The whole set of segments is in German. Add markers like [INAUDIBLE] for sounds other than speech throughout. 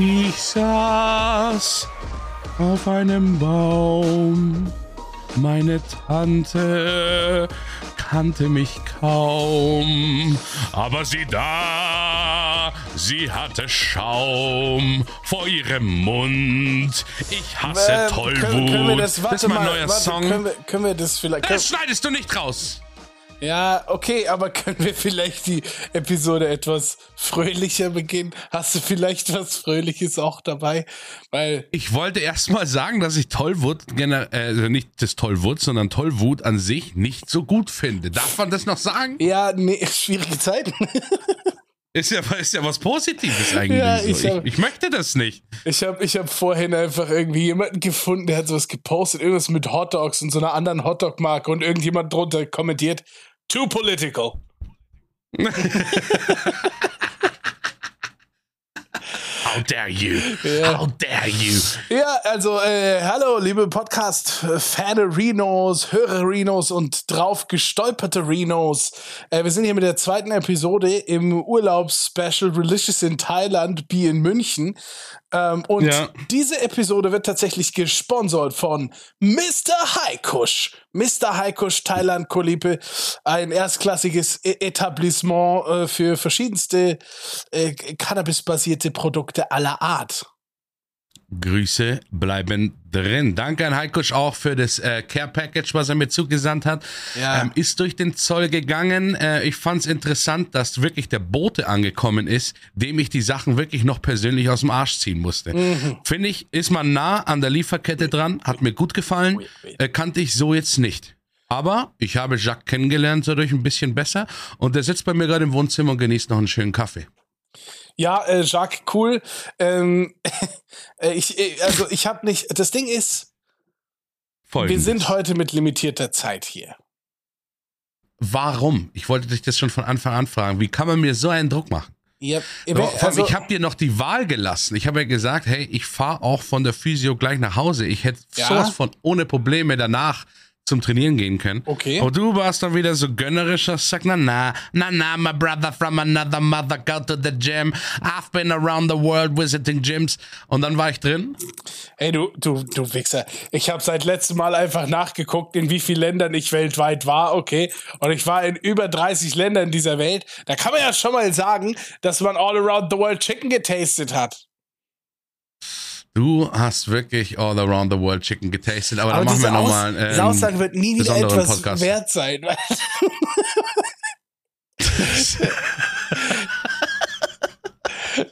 Ich saß auf einem Baum. Meine Tante kannte mich kaum. Aber sie da, sie hatte Schaum vor ihrem Mund. Ich hasse Ähm, Tollwut. können, können wir das, warte das ist mein mal, neuer warte, Song. Können wir, können wir das vielleicht. Das schneidest du nicht raus. Ja, okay, aber [LAUGHS] können wir vielleicht die Episode etwas fröhlicher beginnen? Hast du vielleicht was Fröhliches auch dabei? Weil, Ich wollte erst mal sagen, dass ich Tollwut, äh, also nicht das Tollwut, sondern Tollwut an sich nicht so gut finde. Darf man das noch sagen? ja, nee, [LAUGHS] schwierige Zeiten. [LAUGHS] Ist ja, ist ja was Positives eigentlich. Ja, so. ich ich, hab- ich möchte das nicht. Ich habe ich hab vorhin einfach irgendwie jemanden gefunden, der hat sowas gepostet, irgendwas mit Hotdogs und so einer anderen Hotdog-Marke und irgendjemand drunter kommentiert, too political. [LAUGHS] How dare you? Ja. How dare you? Ja, also, äh, hallo, liebe Podcast-Fanerinos, Hörerinos und drauf gestolperte Rinos. Äh, wir sind hier mit der zweiten Episode im Urlaubs-Special Religious in Thailand, B in München. Ähm, und Ja. diese Episode wird tatsächlich gesponsert von Mr. Haikush. Mr. Haikush Thailand Kolipe, ein erstklassiges E- Etablissement äh, für verschiedenste äh, Cannabis-basierte Produkte aller Art. Grüße bleiben drin. Danke an Heikusch auch für das äh, Care Package, was er mir zugesandt hat. Ja. Ähm, ist durch den Zoll gegangen. Äh, ich fand es interessant, dass wirklich der Bote angekommen ist, dem ich die Sachen wirklich noch persönlich aus dem Arsch ziehen musste. Finde ich, ist man nah an der Lieferkette dran, hat mir gut gefallen, äh, kannte ich so jetzt nicht. Aber ich habe Jacques kennengelernt, dadurch ein bisschen besser. Und der sitzt bei mir gerade im Wohnzimmer und genießt noch einen schönen Kaffee. Ja, äh, Jacques, cool. Ähm, äh, [LAUGHS] ich, äh, also ich habe nicht. Das Ding ist, wir Folgendes. sind heute mit limitierter Zeit hier. Warum? Ich wollte dich das schon von Anfang an fragen. Wie kann man mir so einen Druck machen? Vor allem, also, ich habe dir noch die Wahl gelassen. Ich habe ja gesagt, hey, ich fahre auch von der Physio gleich nach Hause. Ich hätte Ja. sowas von ohne Probleme danach zum Trainieren gehen können. Okay. Aber du warst dann wieder so gönnerisch, dass du sagst, na, na, na, na, my brother from another mother, go to the gym. I've been around the world visiting gyms. Und dann war ich drin. ey, du, du, du Wichser. Ich habe seit letztem Mal einfach nachgeguckt, in wie vielen Ländern ich weltweit war, okay? Und ich war in über 30 Ländern dieser Welt. Da kann man ja schon mal sagen, dass man all around the world Chicken getastet hat. Du hast wirklich all around the world Chicken getastet. Aber, dann machen wir nochmal diese ähm, Aussage wird nie wieder etwas Podcast. wert sein. [LAUGHS]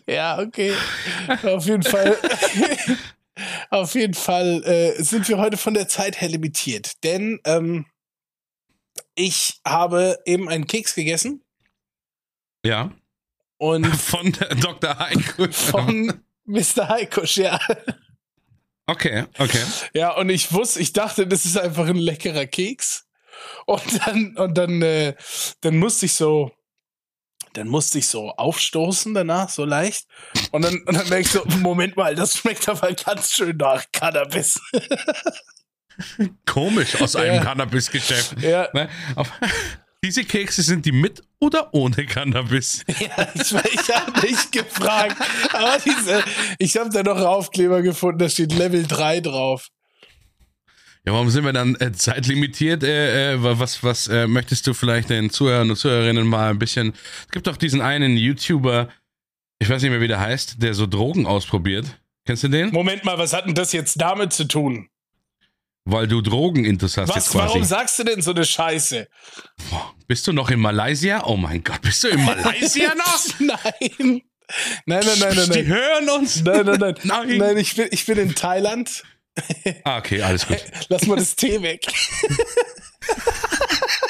ja, okay. Auf jeden Fall. [LAUGHS] Auf jeden Fall äh, sind wir heute von der Zeit her limitiert. Denn ähm, ich habe eben einen Keks gegessen Ja. und [LAUGHS] Von Dr. Heiko. von Mr. Heikusch, ja. Okay, okay. Ja, und ich wusste, ich dachte, das ist einfach ein leckerer Keks. Und dann, und dann, äh, dann musste ich so, dann musste ich so aufstoßen danach, so leicht. Und dann, und dann merke ich so, Moment mal, das schmeckt aber ganz schön nach Cannabis. Komisch aus einem Ja. Cannabis-Geschäft. Ja, Ne? Diese Kekse sind die mit oder ohne Cannabis? [LAUGHS] ja ich, ich habe nicht gefragt. Aber diese, ich habe da noch einen Aufkleber gefunden, da steht Level 3 drauf. Ja, warum sind wir dann äh, zeitlimitiert? Äh, äh, was was äh, möchtest du vielleicht den Zuhörern und Zuhörerinnen mal ein bisschen. Es gibt doch diesen einen YouTuber, ich weiß nicht mehr, wie der heißt, der so Drogen ausprobiert. Kennst du den? Moment mal, was hat denn das jetzt damit zu tun? Weil du Drogenintus hast jetzt Was, quasi. warum sagst du denn so eine Scheiße? Boah, bist du noch in Malaysia? Oh mein Gott, bist du in Malaysia [LAUGHS] noch? Nein. Nein, nein, nein, nein, Die nein. hören uns. Nein, nein, nein. Nein. Nein, ich, bin, ich bin in Thailand. Ah, okay, alles gut. [LAUGHS] Lass mal das Tee weg.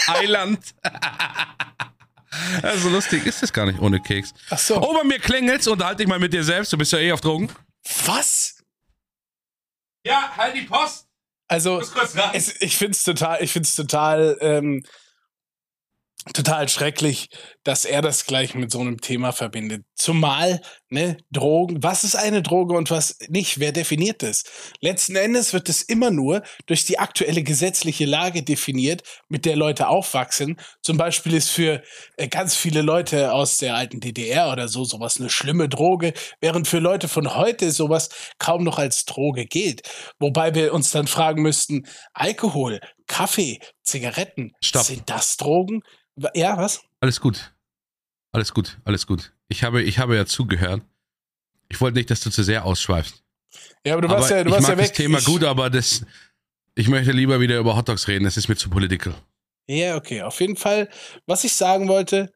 Eiland. [LAUGHS] Also lustig ist es gar nicht ohne Keks. Ach so. Oh, bei mir klingelt's. Unterhalte dich mal mit dir selbst. Du bist ja eh auf Drogen. Was? Ja, halt die Post. Also, es, ich find's total, ich find's total, ähm, total schrecklich, dass er das gleich mit so einem Thema verbindet. Zumal, ne, Drogen, was ist eine Droge und was nicht? Wer definiert das? Letzten Endes wird es immer nur durch die aktuelle gesetzliche Lage definiert, mit der Leute aufwachsen. Zum Beispiel ist für äh, ganz viele Leute aus der alten DDR oder so sowas eine schlimme Droge, während für Leute von heute sowas kaum noch als Droge gilt. Wobei wir uns dann fragen müssten, Alkohol, Kaffee, Zigaretten, Stopp. sind das Drogen? Ja, was? Alles gut. Alles gut, alles gut. Ich habe, ich habe ja zugehört. Ich wollte nicht, dass du zu sehr ausschweifst. Ja, aber du aber warst ja, du ich warst mag ja das weg. Thema ich, gut, aber das, ich möchte lieber wieder über Hotdogs reden. Das ist mir zu political. Ja, okay. Auf jeden Fall, was ich sagen wollte,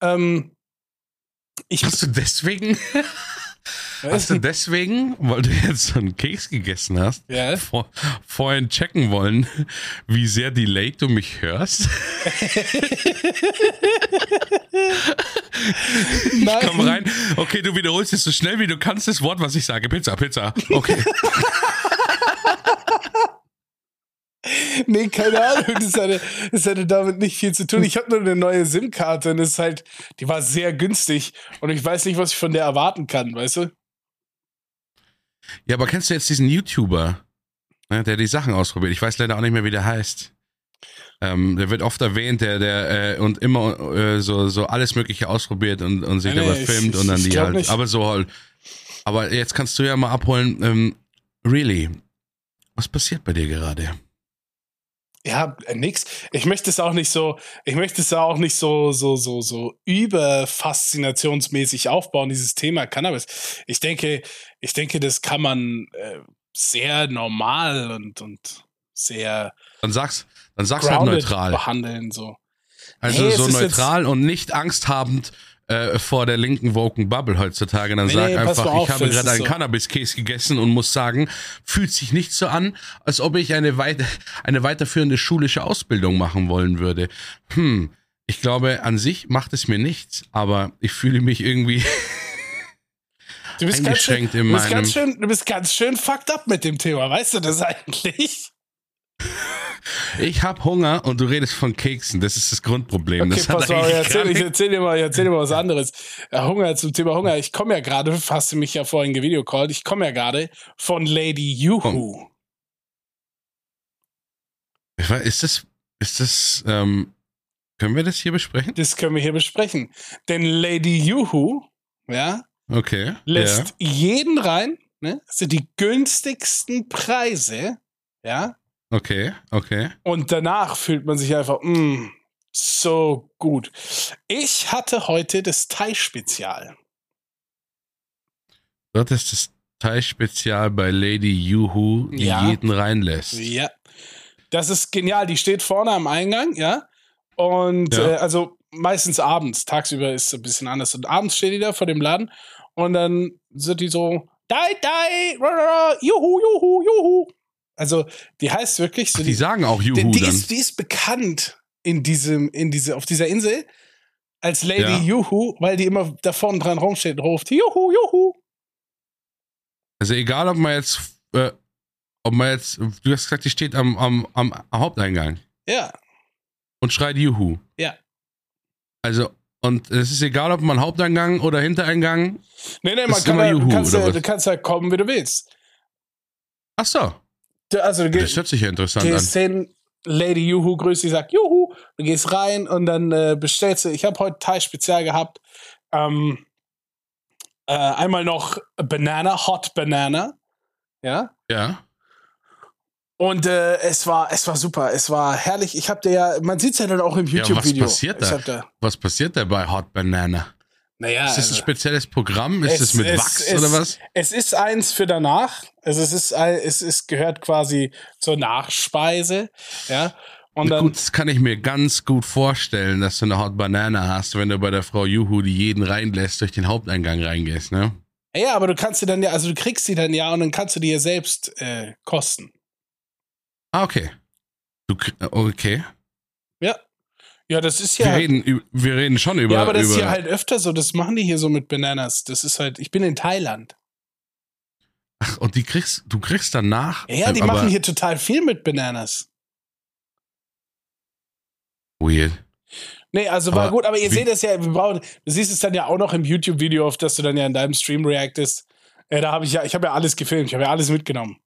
ähm, ich, Hast du deswegen, [LAUGHS] hast du deswegen, weil du jetzt so einen Keks gegessen hast, ja, vor, vorhin checken wollen, wie sehr delayed du mich hörst? [LAUGHS] Nein. Komm rein. Okay, du wiederholst jetzt so schnell wie du kannst das Wort, was ich sage. Pizza, Pizza. Okay. [LAUGHS] Nee, keine Ahnung. Das hatte, das hatte damit nicht viel zu tun. Ich habe nur eine neue SIM-Karte und es ist halt, die war sehr günstig und ich weiß nicht, was ich von der erwarten kann, weißt du? Ja, aber kennst du jetzt diesen YouTuber, ne, der die Sachen ausprobiert? Ich weiß leider auch nicht mehr, wie der heißt. Ähm, der wird oft erwähnt, der, der äh, und immer äh, so, so alles Mögliche ausprobiert und, und sich Nee, dabei filmt ich- und dann die halt. nicht. Aber so halt. Aber jetzt kannst du ja mal abholen. Ähm, really, was passiert bei dir gerade? Ja, äh, nix. Ich möchte es auch nicht so, ich möchte es auch nicht so, so, so, so überfaszinationsmäßig aufbauen, dieses Thema Cannabis. Ich denke, ich denke, das kann man äh, sehr normal und, und sehr Dann sag's, dann sag's halt neutral. behandeln, so. Also es so neutral und nicht angsthabend äh, vor der linken woken Bubble heutzutage. Dann Nee, sag nee, einfach, auf, ich habe gerade einen so. Cannabis-Case gegessen und muss sagen, fühlt sich nicht so an, als ob ich eine, weit eine weiterführende schulische Ausbildung machen wollen würde. Hm, ich glaube, an sich macht es mir nichts, aber ich fühle mich irgendwie Du bist, ganz schön, eingeschränkt du, in bist ganz meinem... schön, du bist ganz schön fucked up mit dem Thema, weißt du das eigentlich? Ich habe Hunger und du redest von Keksen. Das ist das Grundproblem. Okay, das pass auf, ich erzähl, gar ich erzähl dir mal, ich erzähl dir mal was anderes. Ja, Hunger zum Thema Hunger. Ich komme ja gerade, hast du mich ja vorhin gevideocallt, ich komme ja gerade von Lady Yuhu. Ist das, ist das, ähm, können wir das hier besprechen? Das können wir hier besprechen. Denn Lady Yuhu, ja, Okay. lässt jeden rein, ne? Das sind die günstigsten Preise, ja. Okay, okay. Und danach fühlt man sich einfach, mm, so gut. Ich hatte heute das Thai-Spezial. Dort ist das Thai-Spezial bei Lady Yuhu, die Ja. jeden reinlässt. Ja. Das ist genial. Die steht vorne am Eingang, ja. Und Ja. Äh, also meistens abends. Tagsüber ist es ein bisschen anders. Und abends steht die da vor dem Laden und dann sind die so, Dai, Dai, ra, ra, ra, Juhu, Juhu, Juhu. Also die heißt wirklich so. Ach, die sagen auch Juhu die, die, dann. ist, die ist bekannt in diesem, in diese, auf dieser Insel als Lady Ja. Juhu, weil die immer da vorne dran rumsteht und ruft, Juhu, Juhu. Also egal, ob man jetzt, äh, ob man jetzt, du hast gesagt, die steht am, am, am Haupteingang Ja, und schreit Juhu. Ja. Also, und es ist egal, ob man Haupteingang oder Hintereingang. nee, nee, man kann du, Juhu, kannst ja, du kannst ja kommen, wie du willst. Ach so, Du- Also du das gehst, hört sich ja interessant an. gehst hin, Lady Juhu grüßt sie, sagt Juhu, du gehst rein und dann äh, bestellst du, ich habe heute Thai Spezial gehabt, ähm, äh, einmal noch Banana, Hot Banana, ja, Ja. Und äh, es war, es war super, es war herrlich, ich habe dir ja, man sieht es ja dann auch im Ja, was YouTube-Video. passiert da? da Was passiert da bei Hot Banana? naja, Ist das ein also- spezielles Programm? Ist Es- das mit es- Wachs es- oder was? Es ist eins für danach. Also es ist, es ist gehört quasi zur Nachspeise, ja. Und dann, gut, das kann ich mir ganz gut vorstellen, dass du eine Hot Banana hast, wenn du bei der Frau Juhu, die jeden reinlässt, durch den Haupteingang reingehst, ne? ja, aber du kannst sie dann ja, also du kriegst sie dann ja und dann kannst du die ja selbst äh, kosten. Ah, okay. Du, krie- okay. Ja. Ja, das ist Wir, ja. reden, ü- wir reden schon über. ja, aber das ist hier halt öfter so. Das machen die hier so mit Bananas. Das ist halt. Ich bin in Thailand. ach, und die kriegst, du kriegst danach. Ja, ja, die äh, aber machen hier total viel mit Bananas. Weird. Nee, also war Aber gut, aber ihr seht es ja, wir brauchen, du siehst es dann ja auch noch im YouTube-Video, auf das du dann ja in deinem Stream reactest. Äh, da habe ich ja, ich habe ja alles gefilmt, ich habe ja alles mitgenommen.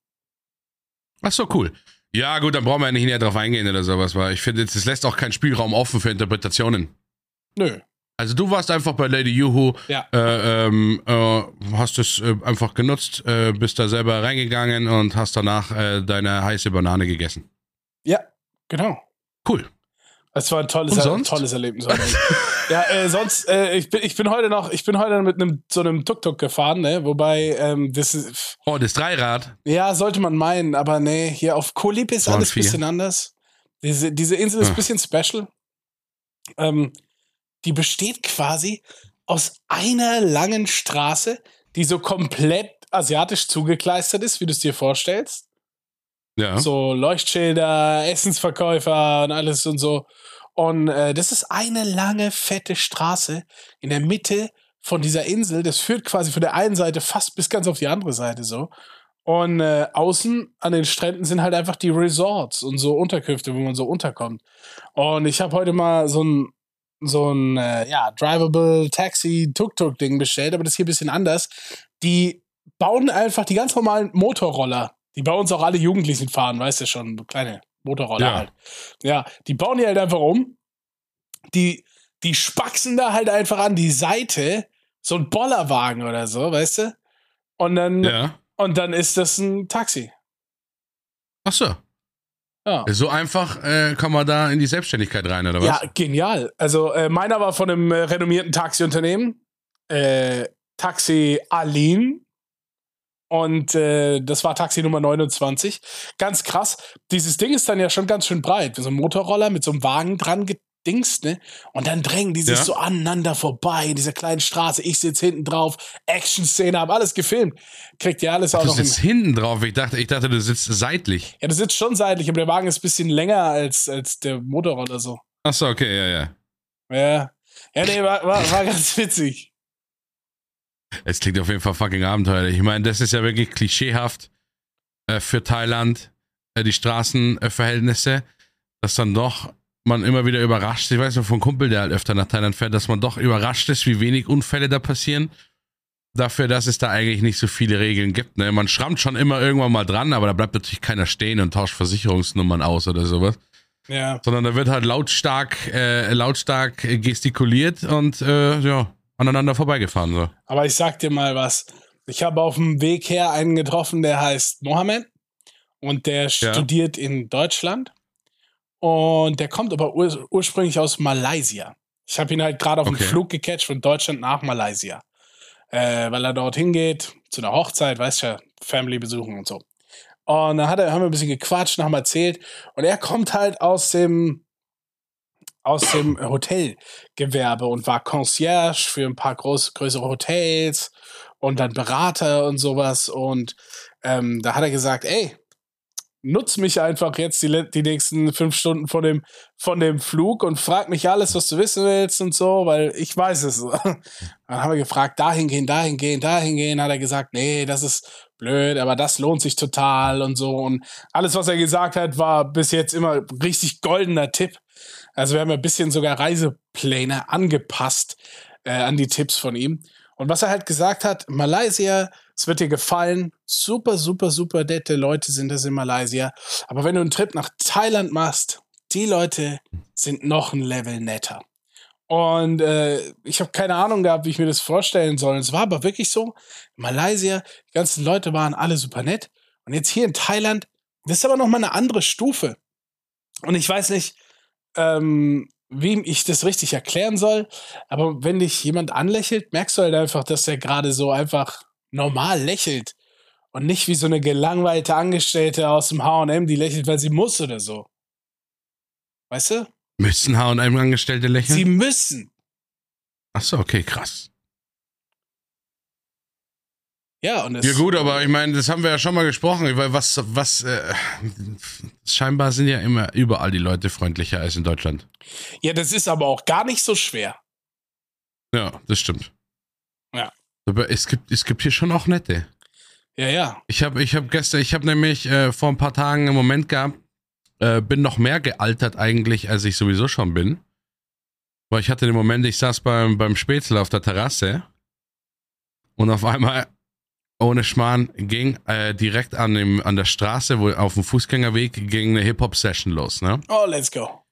Ach so, cool. Ja, gut, dann brauchen wir ja nicht näher drauf eingehen oder sowas, weil ich finde, es lässt auch keinen Spielraum offen für Interpretationen. Nö. Also du warst einfach bei Lady Juhu, Ja. äh, ähm, äh, hast es äh, einfach genutzt, äh, bist da selber reingegangen und hast danach äh, deine heiße Banane gegessen. Ja, genau. Cool. Es war ein tolles, sonst? tolles Erlebnis. [LAUGHS] ja, äh, sonst, äh, ich, bin, ich bin heute noch, ich bin heute mit einem so einem Tuk-Tuk gefahren, ne? Wobei, ähm, das ist, Oh, das Dreirad. ja, sollte man meinen, aber nee, hier auf Kolib ist alles ein bisschen anders. Diese, diese Insel ist ein Ah. bisschen special. Ähm, die besteht quasi aus einer langen Straße, die so komplett asiatisch zugekleistert ist, wie du es dir vorstellst. Ja. So Leuchtschilder, Essensverkäufer und alles und so. Und äh, das ist eine lange, fette Straße in der Mitte von dieser Insel. Das führt quasi von der einen Seite fast bis ganz auf die andere Seite so. Und äh, außen an den Stränden sind halt einfach die Resorts und so Unterkünfte, wo man so unterkommt. Und ich habe heute mal so ein so ein äh, ja, drivable Taxi Tuk-Tuk Ding bestellt, aber das hier ein bisschen anders. Die bauen einfach die ganz normalen Motorroller, die bei uns auch alle Jugendlichen fahren, weißt du schon, kleine Motorroller Ja. halt. Ja, die bauen die halt einfach um. Die die spaxen da halt einfach an die Seite so ein Bollerwagen oder so, weißt du? Und dann ja. und dann ist das ein Taxi. Ach so. Ja. So einfach äh, kann man da in die Selbstständigkeit rein, oder was? Ja, genial. Also äh, meiner war von einem äh, renommierten Taxiunternehmen, äh, Taxi Aline. Und äh, das war Taxi Nummer 29. Ganz krass. Dieses Ding ist dann ja schon ganz schön breit. So ein Motorroller mit so einem Wagen dran gedingst, ne? Und dann drängen die sich Ja. so aneinander vorbei in dieser kleinen Straße. Ich sitze hinten drauf, Action-Szene, hab alles gefilmt. Kriegt ihr alles auch Du noch im, sitzt hinten drauf. Ich dachte, ich dachte, du sitzt seitlich. Ja, du sitzt schon seitlich, aber der Wagen ist ein bisschen länger als, als der Motorroller so. Ach so, okay, ja, ja. Ja. Ja, nee, war, war, war [LAUGHS] ganz witzig. Es klingt auf jeden Fall fucking abenteuerlich. Ich meine, das ist ja wirklich klischeehaft äh, für Thailand, äh, die Straßenverhältnisse, dass dann doch man immer wieder überrascht. Ich weiß noch von Kumpel, der halt öfter nach Thailand fährt, dass man doch überrascht ist, wie wenig Unfälle da passieren. Dafür, dass es da eigentlich nicht so viele Regeln gibt. Ne? Man schrammt schon immer irgendwann mal dran, aber da bleibt natürlich keiner stehen und tauscht Versicherungsnummern aus oder sowas. Ja. Sondern da wird halt lautstark, äh, lautstark gestikuliert und äh, ja, aneinander vorbeigefahren. So. Aber ich sag dir mal was. Ich habe auf dem Weg her einen getroffen, der heißt Mohammed und der studiert in Deutschland und der kommt aber ur ursprünglich aus Malaysia. Ich habe ihn halt gerade auf Okay. dem Flug gecatcht von Deutschland nach Malaysia, äh, weil er dort hingeht zu einer Hochzeit, weißt du ja, Family besuchen und so. Und dann hat er, haben wir ein bisschen gequatscht, haben erzählt und er kommt halt aus dem aus dem Hotelgewerbe und war Concierge für ein paar groß, größere Hotels und dann Berater und sowas. Und ähm, da hat er gesagt, ey, nutz mich einfach jetzt die, die nächsten fünf Stunden von dem, von dem Flug und frag mich alles, was du wissen willst und so, weil ich weiß es. [LAUGHS] Dann haben wir gefragt, dahin gehen, dahin gehen, dahin gehen. Hat er gesagt, nee, das ist blöd, aber das lohnt sich total und so. Und alles, was er gesagt hat, war bis jetzt immer richtig goldener Tipp. Also wir haben ein bisschen sogar Reisepläne angepasst äh, an die Tipps von ihm. Und was er halt gesagt hat, Malaysia, es wird dir gefallen, super, super, super nette Leute sind das in Malaysia. Aber wenn du einen Trip nach Thailand machst, die Leute sind noch ein Level netter. Und äh, ich habe keine Ahnung gehabt, wie ich mir das vorstellen soll. Es war aber wirklich so. Malaysia, die ganzen Leute waren alle super nett. Und jetzt hier in Thailand, das ist aber noch mal eine andere Stufe. Und ich weiß nicht, ähm, wie ich das richtig erklären soll. Aber wenn dich jemand anlächelt, merkst du halt einfach, dass der gerade so einfach normal lächelt. Und nicht wie so eine gelangweilte Angestellte aus dem HM, die lächelt, weil sie muss oder so. Weißt du? Müssen H&M-Angestellte lächeln? Sie müssen. Ach so, okay, krass. Ja, und Ja gut, aber ich meine, das haben wir ja schon mal gesprochen, weil was, was, äh, scheinbar sind ja immer überall die Leute freundlicher als in Deutschland. ja, das ist aber auch gar nicht so schwer. Ja, das stimmt. Ja. Aber es gibt, es gibt hier schon auch nette. Ja, ja. Ich habe ich hab gestern, ich habe nämlich äh, vor ein paar Tagen einen Moment gehabt, äh, bin noch mehr gealtert eigentlich, als ich sowieso schon bin. Weil ich hatte den Moment, ich saß beim, beim Spätzle auf der Terrasse und auf einmal, ohne Schmarrn, ging äh, direkt an, dem, an der Straße, wo auf dem Fußgängerweg, ging eine Hip-Hop-Session los, ne? Oh, let's go.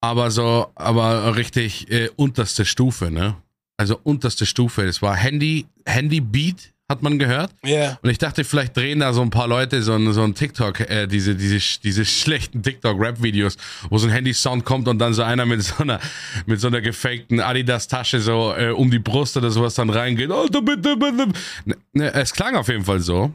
Aber so, aber richtig äh, unterste Stufe, ne? Also unterste Stufe. Das war Handy, Handy-Beat, hat man gehört. Ja. Yeah. Und ich dachte, vielleicht drehen da so ein paar Leute so ein, so ein TikTok, äh, diese, diese, diese schlechten TikTok-Rap-Videos, wo so ein Handy-Sound kommt und dann so einer mit so einer, mit so einer gefakten Adidas-Tasche so äh, um die Brust oder sowas dann reingeht. Alter, bitte, bitte. Ne, es klang auf jeden Fall so.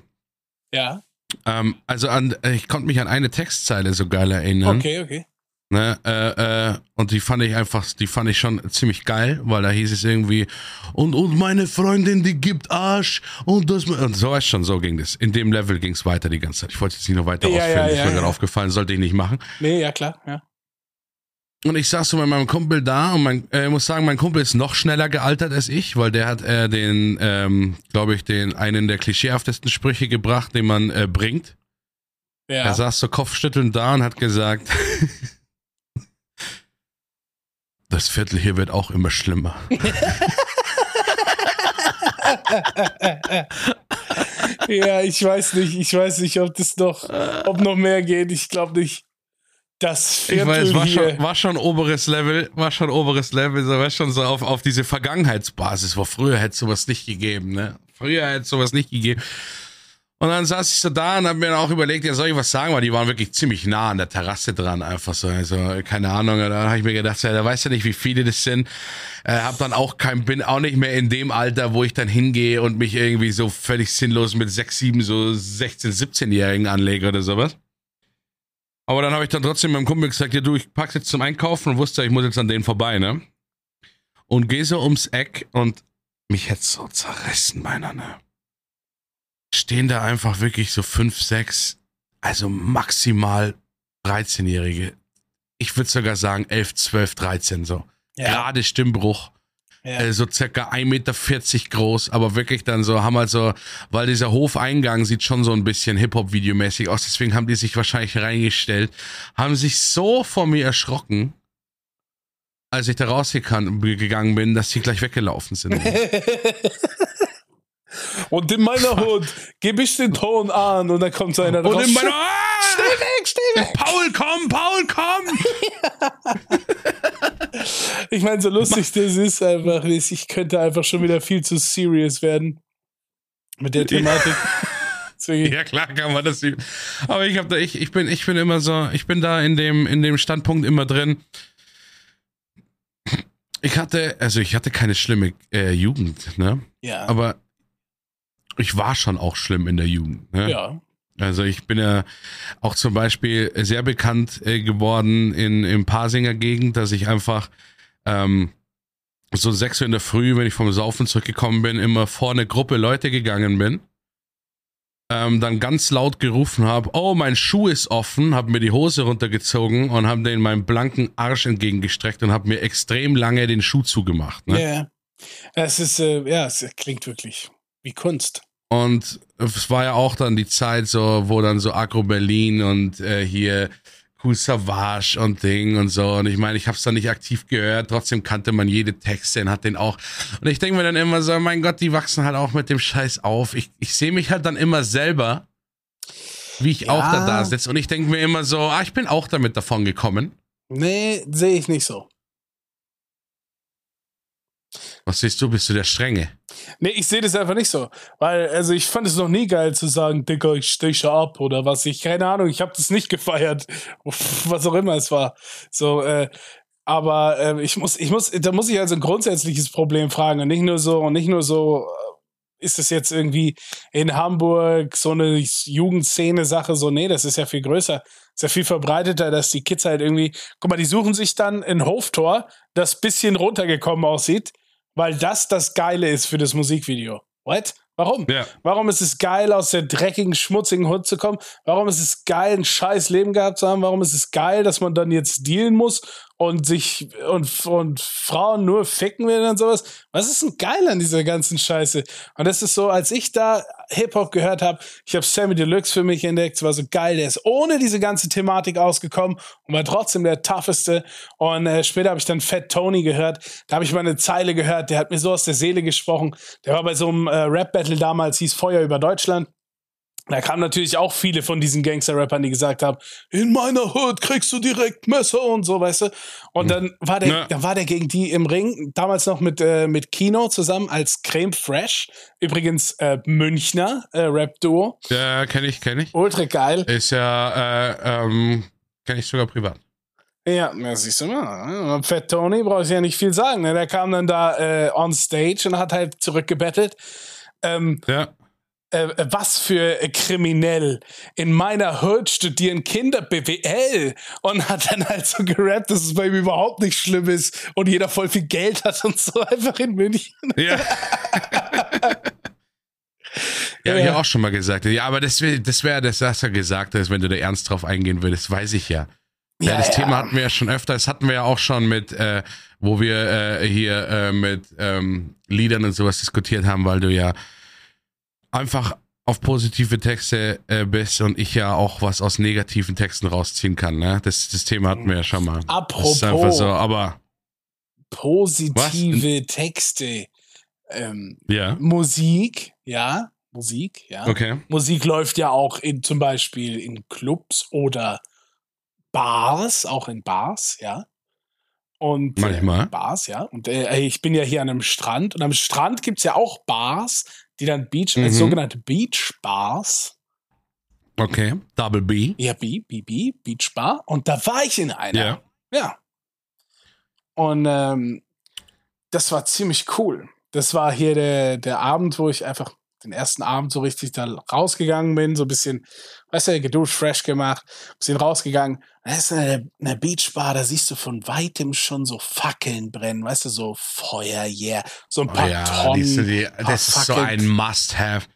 Ja. Ähm, also an, ich konnte mich an eine Textzeile so geil erinnern. Okay, okay. Ne, äh, äh, und die fand ich einfach, die fand ich schon ziemlich geil, weil da hieß es irgendwie, und, und meine Freundin, die gibt Arsch und das, und so ist schon, so ging das. In dem Level ging es weiter die ganze Zeit. Ich wollte jetzt nicht noch weiter Ja, ausführen, ja, ist ja, mir ja. gerade aufgefallen, sollte ich nicht machen. Nee, ja, klar, ja. Und ich saß so mit meinem Kumpel da und mein, äh, ich muss sagen, mein Kumpel ist noch schneller gealtert als ich, weil der hat äh, den, ähm, glaube ich, den einen der klischeehaftesten Sprüche gebracht, den man äh, bringt. Ja. Er saß so kopfschüttelnd da und hat gesagt, [LAUGHS] das Viertel hier wird auch immer schlimmer. [LAUGHS] ja, ich weiß nicht, ich weiß nicht, ob das noch, ob noch mehr geht. Ich glaube nicht. Das Ich Viertel weiß, war hier. schon, war schon oberes Level, war schon oberes Level, so war schon so auf, auf diese Vergangenheitsbasis, wo früher hätte sowas nicht gegeben, ne? Früher hätte sowas nicht gegeben. Und dann saß ich so da und hab mir auch überlegt, ja, soll ich was sagen, weil die waren wirklich ziemlich nah an der Terrasse dran, einfach so, also, keine Ahnung, und dann habe ich mir gedacht, ja, da weißt du nicht, wie viele das sind. Äh, hab dann auch kein, bin auch nicht mehr in dem Alter, wo ich dann hingehe und mich irgendwie so völlig sinnlos mit sechs, sieben, so 16, 17-Jährigen anlege oder sowas. Aber dann habe ich dann trotzdem meinem Kumpel gesagt, ja du, ich pack's jetzt zum Einkaufen und wusste, ich muss jetzt an denen vorbei, ne? Und gehe so ums Eck und mich hätte so zerrissen, meiner, ne? Stehen da einfach wirklich so fünf, sechs, also maximal 13-Jährige. Ich würde sogar sagen 11, 12, 13 so. Ja, Gerade Stimmbruch ja. äh, so circa 1,40 Meter groß, aber wirklich dann so, haben halt so, weil dieser Hofeingang sieht schon so ein bisschen Hip-Hop-Videomäßig aus, deswegen haben die sich wahrscheinlich reingestellt, haben sich so vor mir erschrocken, als ich da rausgegangen bin, dass sie gleich weggelaufen sind. [LAUGHS] Und in meiner [LAUGHS] Hut gebe ich den Ton an und dann kommt so einer Und raus. in meiner, Steh weg, steh weg! Paul, komm, Paul, komm! [LAUGHS] Ich meine, so lustig das ist einfach, ist, ich könnte einfach schon wieder viel zu serious werden mit der Thematik. [LAUGHS] Deswegen, Ja, klar kann man das. Aber ich habe da, ich, ich bin, ich bin immer so, ich bin da in dem, in dem Standpunkt immer drin. Ich hatte, also ich hatte keine schlimme äh, Jugend, ne? ja. Aber ich war schon auch schlimm in der Jugend. Ne? ja. Also ich bin ja auch zum Beispiel sehr bekannt äh, geworden in, in Pasinger Gegend, dass ich einfach ähm, so sechs Uhr in der Früh, wenn ich vom Saufen zurückgekommen bin, immer vor eine Gruppe Leute gegangen bin. Ähm, dann ganz laut gerufen habe, oh, mein Schuh ist offen, habe mir die Hose runtergezogen und habe den meinen blanken Arsch entgegengestreckt und habe mir extrem lange den Schuh zugemacht. Ne? Ja. Es ist, äh, ja, es klingt wirklich wie Kunst. Und es war ja auch dann die Zeit, so, wo dann so Agro Berlin und äh, hier Cool Savage und Ding und so. Und ich meine, ich habe es dann nicht aktiv gehört, trotzdem kannte man jede Texte und hat den auch. Und ich denke mir dann immer so, mein Gott, die wachsen halt auch mit dem Scheiß auf. Ich, ich sehe mich halt dann immer selber, wie ich Ja. auch da, da sitze. Und ich denke mir immer so, ah, ich bin auch damit davon gekommen. Nee, sehe ich nicht so. Was siehst du? Bist du der Strenge? Nee, ich sehe das einfach nicht so. Weil, also ich fand es noch nie geil zu sagen, Dicker, ich steche ab oder was. Ich, keine Ahnung, ich habe das nicht gefeiert. [LAUGHS] Was auch immer es war. So, äh, aber äh, ich muss, ich muss, da muss ich also ein grundsätzliches Problem fragen und nicht nur so, und nicht nur so, äh, ist es jetzt irgendwie in Hamburg so eine Jugendszene-Sache, so, nee, das ist ja viel größer, ist ja viel verbreiteter, dass die Kids halt irgendwie, guck mal, die suchen sich dann ein Hoftor, das bisschen runtergekommen aussieht, weil das das Geile ist für das Musikvideo. What? Warum? Ja. Warum ist es geil, aus der dreckigen, schmutzigen Hut zu kommen? Warum ist es geil, ein scheiß Leben gehabt zu haben? Warum ist es geil, dass man dann jetzt dealen muss und sich und, und Frauen nur ficken will und sowas? Was ist denn geil an dieser ganzen Scheiße? Und das ist so, als ich da Hip-Hop gehört habe. Ich habe Sammy Deluxe für mich entdeckt. Es war so geil. Der ist ohne diese ganze Thematik ausgekommen und war trotzdem der tougheste. Und äh, später habe ich dann Fat Tony gehört. Da habe ich mal eine Zeile gehört. Der hat mir so aus der Seele gesprochen. Der war bei so einem äh, Rap-Battle damals, hieß Feuer über Deutschland. Da kamen natürlich auch viele von diesen Gangster-Rappern, die gesagt haben, in meiner Hood kriegst du direkt Messer und so, weißt du. Und dann war der, ja. dann war der gegen die im Ring, damals noch mit, äh, mit Kino zusammen als Creme Fresh. Übrigens äh, Münchner äh, Rap-Duo. Ja, kenne ich, kenne ich. Ultra geil. Ist ja, äh, ähm, kenne ich sogar privat. Ja, ja, siehst du mal. Fat Tony brauche ich ja nicht viel sagen. Ne? Der kam dann da äh, on stage und hat halt zurückgebettelt. Ähm, ja äh, was für äh, kriminell. In meiner Hood studieren Kinder BWL und hat dann halt so gerappt, dass es bei ihm überhaupt nicht schlimm ist und jeder voll viel Geld hat und so einfach in München. Ja. Ja, [LAUGHS] ja. ich auch schon mal gesagt. Ja, aber das wäre das, wär, das du ja gesagt, dass wenn du da ernst drauf eingehen würdest, weiß ich ja. Ja, ja das ja. Thema hatten wir ja schon öfter. Das hatten wir ja auch schon mit, äh, wo wir äh, hier äh, mit ähm, Liedern und sowas diskutiert haben, weil du ja einfach auf positive Texte äh, bist und ich ja auch was aus negativen Texten rausziehen kann. Ne? Das, das Thema hatten wir ja schon mal. Apropos das ist einfach so, aber positive was? Texte. Ähm, ja. Musik, ja, Musik, ja. Okay. Musik läuft ja auch in zum Beispiel in Clubs oder Bars, auch in Bars, ja. Und Manchmal. Äh, Bars, ja. Und äh, ich bin ja hier an einem Strand und am Strand gibt es ja auch Bars, die dann Beach, mhm. als sogenannte Beach Bars. Okay, Double B. Ja, B, B, B, Beach Bar. Und da war ich in einer. Ja. Ja. Und ähm, das war ziemlich cool. Das war hier der, der Abend, wo ich einfach den ersten Abend so richtig da rausgegangen bin, so ein bisschen, weißt du, geduscht, fresh gemacht, bisschen rausgegangen. Da ist eine, eine Beachbar, da siehst du von weitem schon so Fackeln brennen, weißt du, so Feuer, yeah, so ein paar oh ja, Tonnen. Die, das ist so ein Must-Have.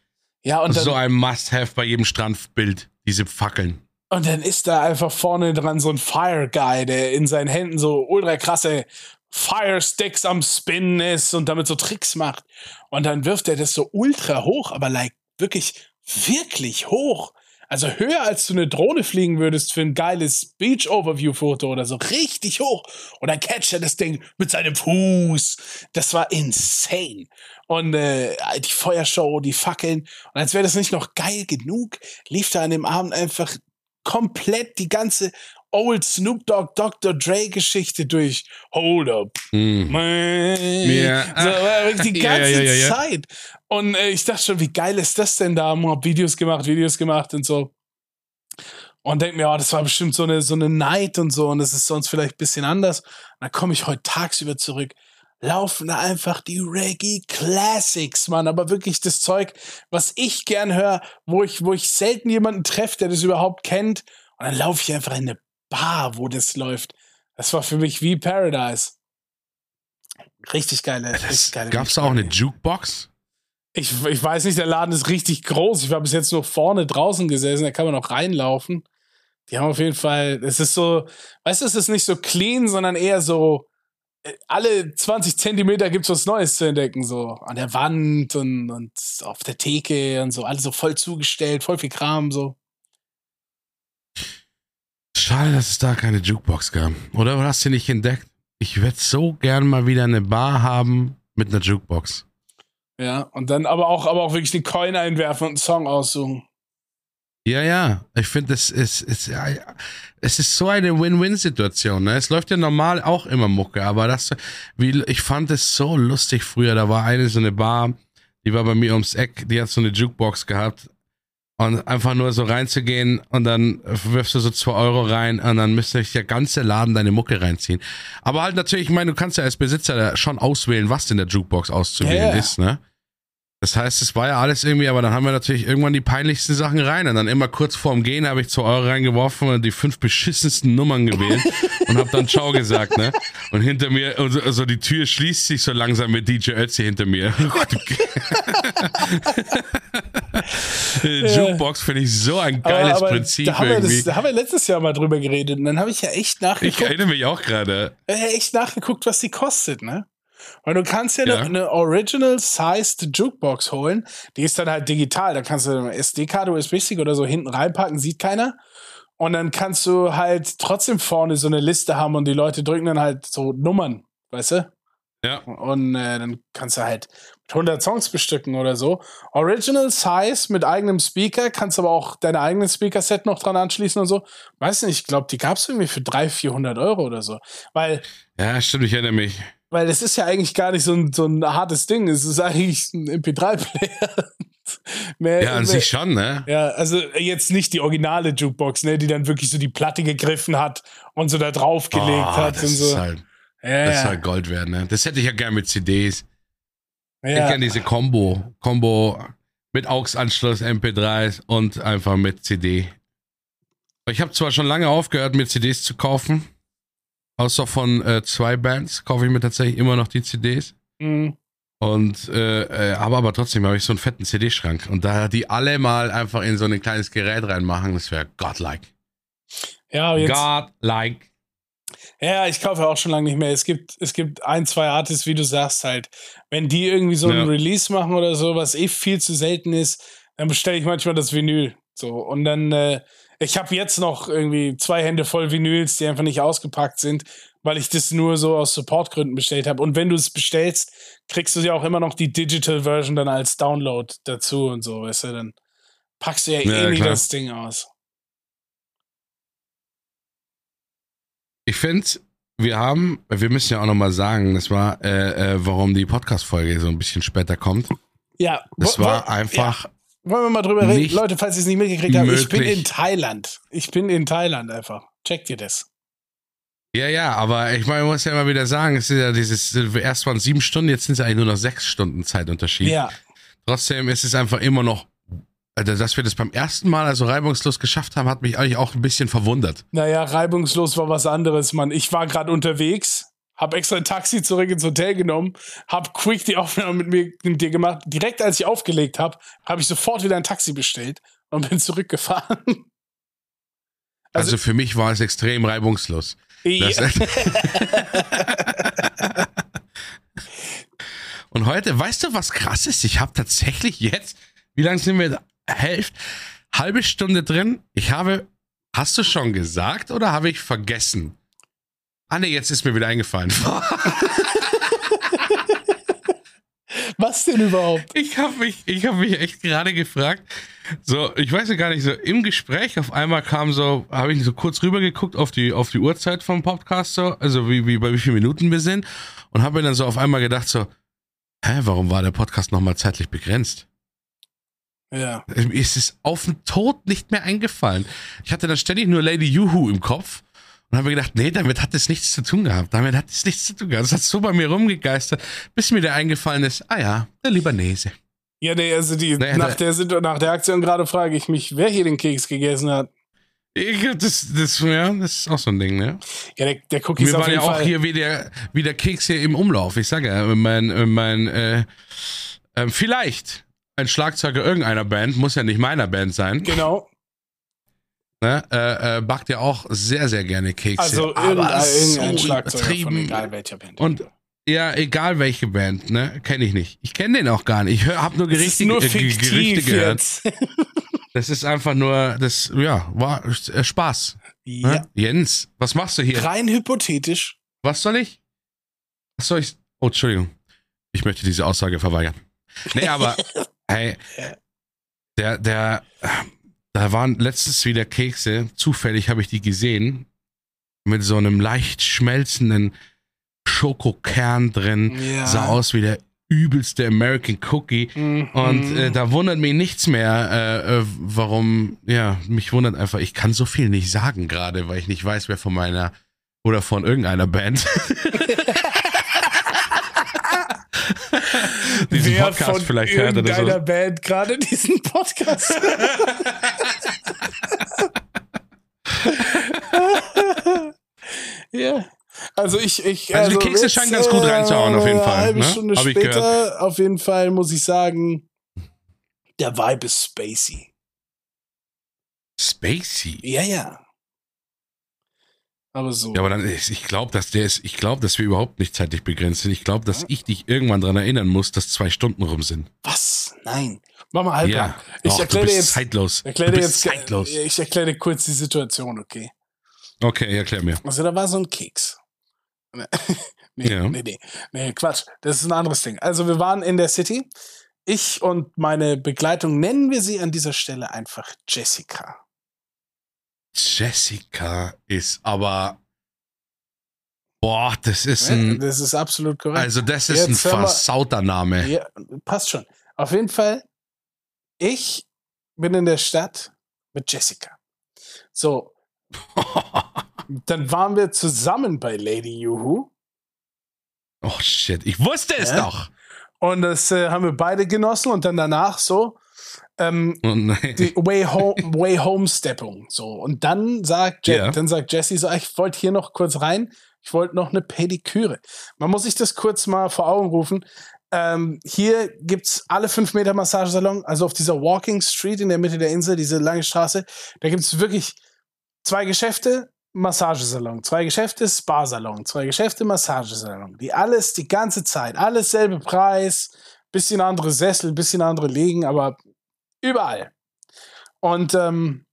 Ja, und dann, so ein Must-Have bei jedem Strandbild, diese Fackeln. Und dann ist da einfach vorne dran so ein Fire Guy, der in seinen Händen so ultra krasse Fire Sticks am Spinnen ist und damit so Tricks macht. Und dann wirft er das so ultra hoch, aber like wirklich, wirklich hoch. Also höher als du eine Drohne fliegen würdest für ein geiles Beach Overview Foto oder so. Richtig hoch. Und dann catcht er das Ding mit seinem Fuß. Das war insane. Und äh, die Feuershow, die Fackeln. Und als wäre das nicht noch geil genug, lief da an dem Abend einfach komplett die ganze Old Snoop Dogg Dr. Dre Geschichte durch. Hold up. Mm. Yeah. So, die [LAUGHS] ganze ja, ja, Zeit. Und äh, ich dachte schon, wie geil ist das denn da? Hab Videos gemacht, Videos gemacht und so. Und denke mir, oh, das war bestimmt so eine, so eine Night und so und das ist sonst vielleicht ein bisschen anders. Und dann komme ich heute tagsüber zurück laufen da einfach die Reggae Classics, Mann. Aber wirklich das Zeug, was ich gern höre, wo ich, wo ich selten jemanden treffe, der das überhaupt kennt. Und dann laufe ich einfach in eine Bar, wo das läuft. Das war für mich wie Paradise. Richtig geile. Das geile gab's da auch eine Jukebox? Ich, ich weiß nicht, der Laden ist richtig groß. Ich war bis jetzt nur vorne draußen gesessen, da kann man noch reinlaufen. Die haben auf jeden Fall, es ist so, weißt du, es ist nicht so clean, sondern eher so, äh, alle 20 Zentimeter gibt's was Neues zu entdecken, so an der Wand und, und auf der Theke und so, alles so voll zugestellt, voll viel Kram, so. Schade, dass es da keine Jukebox gab. Oder hast du nicht entdeckt? Ich würde so gern mal wieder eine Bar haben mit einer Jukebox. Ja, und dann aber auch, aber auch wirklich den Coin einwerfen und einen Song aussuchen. Ja, ja. Ich finde, es ist, es, es ist so eine Win-Win-Situation. Ne? Es läuft ja normal auch immer Mucke, aber das, wie, ich fand es so lustig früher. Da war eine so eine Bar, die war bei mir ums Eck, die hat so eine Jukebox gehabt und einfach nur so reinzugehen und dann wirfst du so zwei Euro rein und dann müsste sich der ganze Laden deine Mucke reinziehen. Aber halt natürlich, ich meine, du kannst ja als Besitzer schon auswählen, was in der Jukebox auszuwählen yeah. ist, ne? Das heißt, es war ja alles irgendwie, aber dann haben wir natürlich irgendwann die peinlichsten Sachen rein. Und dann immer kurz vorm Gehen habe ich zwei Euro reingeworfen und die fünf beschissensten Nummern gewählt [LAUGHS] und habe dann Ciao gesagt, ne? Und hinter mir, also, also die Tür schließt sich so langsam mit DJ Ötzi hinter mir. [LAUGHS] [LAUGHS] Jukebox finde ich so ein geiles aber, aber Prinzip da irgendwie. Das, da haben wir letztes Jahr mal drüber geredet und dann habe ich ja echt nachgeguckt. Ich erinnere mich auch gerade. echt nachgeguckt, was die kostet, ne? Weil du kannst ja, Ja. Eine, eine Original-Sized Jukebox holen. Die ist dann halt digital. Da kannst du eine SD-Karte, USB-Stick oder so hinten reinpacken, sieht keiner. Und dann kannst du halt trotzdem vorne so eine Liste haben und die Leute drücken dann halt so Nummern, weißt du? Ja. Und äh, dann kannst du halt mit 100 Songs bestücken oder so. Original Size mit eigenem Speaker, kannst aber auch deine eigenen Speaker-Set noch dran anschließen und so. Weiß nicht, ich glaube, die gab es irgendwie für 300, 400 Euro oder so. Weil, Ja, stimmt, ich erinnere mich. Weil das ist ja eigentlich gar nicht so ein, so ein hartes Ding. Es ist eigentlich ein MP3-Player. [LAUGHS] Mehr- Ja, an mehr- sich schon, ne? ja, also jetzt nicht die originale Jukebox, ne, die dann wirklich so die Platte gegriffen hat und so da draufgelegt Oh, hat das und so. ist halt, ja, das ist halt Gold wert, ne? Das hätte ich ja gern mit CDs. Ich ja. kenne diese Combo. Combo mit AUX-Anschluss, MP3s und einfach mit CD. Ich habe zwar schon lange aufgehört, mir CDs zu kaufen. Außer von äh, zwei Bands kaufe ich mir tatsächlich immer noch die CDs. Mhm. Und äh, äh, aber, aber trotzdem habe ich so einen fetten CD-Schrank. Und da die alle mal einfach in so ein kleines Gerät reinmachen, das wäre godlike. ja, jetzt, Godlike. Ja, ich kaufe auch schon lange nicht mehr. Es gibt, es gibt ein, zwei Artists, wie du sagst, halt. Wenn die irgendwie so Ja. ein Release machen oder so, was eh viel zu selten ist, dann bestelle ich manchmal das Vinyl. So. Und dann, äh, ich habe jetzt noch irgendwie zwei Hände voll Vinyls, die einfach nicht ausgepackt sind, weil ich das nur so aus Supportgründen bestellt habe. Und wenn du es bestellst, kriegst du ja auch immer noch die Digital Version dann als Download dazu und so, weißt du, dann packst du ja, Ja, eh klar. das Ding aus. Ich finde, wir haben, wir müssen ja auch nochmal sagen, das war, äh, äh, warum die Podcast-Folge so ein bisschen später kommt. Ja, Das war einfach, Wollen wir mal drüber reden? Leute, falls ihr es nicht mitgekriegt habt, ich bin in Thailand. Ich bin in Thailand einfach. Checkt ihr das? ja, ja, aber ich meine, man muss ja immer wieder sagen, es ist ja dieses, erst waren sieben Stunden, jetzt sind es eigentlich nur noch sechs Stunden Zeitunterschied. Ja. Trotzdem ist es einfach immer noch, also, dass wir das beim ersten Mal also reibungslos geschafft haben, hat mich eigentlich auch ein bisschen verwundert. Naja, reibungslos war was anderes, Mann. Ich war gerade unterwegs, hab extra ein Taxi zurück ins Hotel genommen, hab quick die Aufnahme mit mir mit dir gemacht. Direkt als ich aufgelegt habe, habe ich sofort wieder ein Taxi bestellt und bin zurückgefahren. [LAUGHS] Also, Also- für mich war es extrem reibungslos. Das, [LAUGHS] Und heute, weißt du, was krass ist? Ich habe tatsächlich jetzt, wie lange sind wir? da? Hälfte, halbe Stunde drin. Ich habe, hast du schon gesagt oder habe ich vergessen? Ah nee, jetzt ist mir wieder eingefallen. [LAUGHS] was denn überhaupt? Ich habe mich, ich habe mich echt gerade gefragt. So, ich weiß ja gar nicht, so im Gespräch auf einmal kam so, habe ich so kurz rüber geguckt auf die, auf die Uhrzeit vom Podcast, so, also wie, wie, bei wie vielen Minuten wir sind und habe mir dann so auf einmal gedacht so, hä, warum war der Podcast nochmal zeitlich begrenzt? Ja. Mir ist es auf den Tod nicht mehr eingefallen. Ich hatte dann ständig nur Lady Juhu im Kopf und habe mir gedacht, nee, damit hat es nichts zu tun gehabt. Damit hat es nichts zu tun gehabt. Das hat so bei mir rumgegeistert, bis mir der eingefallen ist, ah ja, der Libanese. Ja, nee, also die, Nee, nach, der, Situ- nach der Aktion gerade frage ich mich, wer hier den Keks gegessen hat. Ich, das, das, ja, das ist auch so ein Ding, ne? Ja, der, der Cookie ist Wir waren ja jeden auch Fall. hier wie der, wie der Keks hier im Umlauf. Ich sage ja, mein, mein, äh, äh, vielleicht ein Schlagzeuger irgendeiner Band, muss ja nicht meiner Band sein, Genau. Ne? äh, äh, backt ja auch sehr, sehr gerne Kekse. Also aber so irgendein Schlagzeuger von egal welcher Band. Und ja, egal welche Band, ne? Kenne ich nicht. Ich kenne den auch gar nicht. Ich hör, hab nur Gerichte, nur äh, Ge- fiktiv Gerüchte gehört. jetzt. [LAUGHS] Das ist einfach nur, das, ja, war äh, Spaß. ja. Ne? Jens, was machst du hier? Rein hypothetisch. Was soll ich? Was soll ich? Oh, Entschuldigung. Ich möchte diese Aussage verweigern. Nee, aber, [LAUGHS] hey, der, der, da waren letztens wieder Kekse. Zufällig habe ich die gesehen. Mit so einem leicht schmelzenden Schokokern drin. Ja. Sah aus wie der übelste American Cookie. Mhm. Und äh, da wundert mich nichts mehr, äh, äh, warum, ja, mich wundert einfach, ich kann so viel nicht sagen gerade, weil ich nicht weiß, wer von meiner oder von irgendeiner Band [LAUGHS] [LAUGHS] diesen Wer Podcast von vielleicht hört oder so. Band gerade diesen Podcast. [LAUGHS] ja. Also ich, ich Also die Kekse scheinen ganz gut reinzuhauen, auf jeden äh, Fall, Eine halbe ne? Stunde Hab ich später, auf jeden Fall muss ich sagen, der Vibe ist spacey. Spacey. Ja, ja. Aber so. Ja, aber dann ist, ich glaube, dass der ist, ich glaube, dass wir überhaupt nicht zeitlich begrenzt sind. Ich glaube, dass ich dich irgendwann daran erinnern muss, dass zwei Stunden rum sind. Was? Nein. Mach mal halb. Ja. Ich Och, erkläre du dir bist jetzt, zeitlos. erkläre du bist jetzt zeitlos. ich erkläre dir kurz die Situation, okay? Okay, erklär mir. Also da war so ein Keks. [LAUGHS] nee, Ja. nee, nee, nee, Quatsch. Das ist ein anderes Ding. Also wir waren in der City. Ich und meine Begleitung, nennen wir sie an dieser Stelle einfach Jessica. Jessica ist aber. Boah, das ist ein. Das ist absolut korrekt. Also, das ist Jetzt ein versauter Name. Ja, passt schon. Auf jeden Fall, ich bin in der Stadt mit Jessica. So, [LAUGHS] dann waren wir zusammen bei Lady Juhu oh shit, ich wusste es Ja? doch. und das äh, haben wir beide genossen und dann danach so ähm, Oh die Way Home, Way Home Steppung. So. Und dann sagt, Je Ja. dann sagt Jesse so, ich wollte hier noch kurz rein. Ich wollte noch eine Pediküre. Man muss sich das kurz mal vor Augen rufen. Ähm, hier gibt's alle fünf Meter Massagesalon, also auf dieser Walking Street in der Mitte der Insel, diese lange Straße. Da gibt's wirklich zwei Geschäfte, Massagesalon, zwei Geschäfte, Spa-Salon, zwei Geschäfte, Massagesalon. Die alles die ganze Zeit, alles selbe Preis, bisschen andere Sessel, bisschen andere Liegen, aber überall. Und ähm,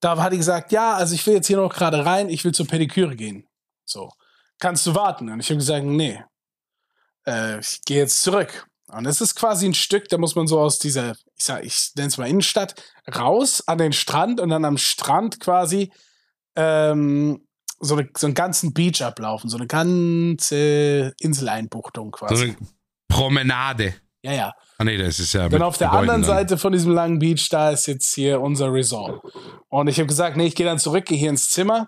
da hat die gesagt, ja, also ich will jetzt hier noch gerade rein, ich will zur Pediküre gehen. So, kannst du warten? Und ich habe gesagt, nee, äh, ich gehe jetzt zurück. Und es ist quasi ein Stück, da muss man so aus dieser, ich sag, ich nenne es mal Innenstadt, raus an den Strand und dann am Strand quasi ähm, so, eine, so einen ganzen Beach ablaufen, so eine ganze Inseleinbuchtung quasi. So eine Promenade. ja, ja. Ah nee, das ist ja. Dann auf der Gebäuden anderen dann. Seite von diesem langen Beach, da ist jetzt hier unser Resort. Und ich habe gesagt, nee, ich gehe dann zurück, gehe hier ins Zimmer.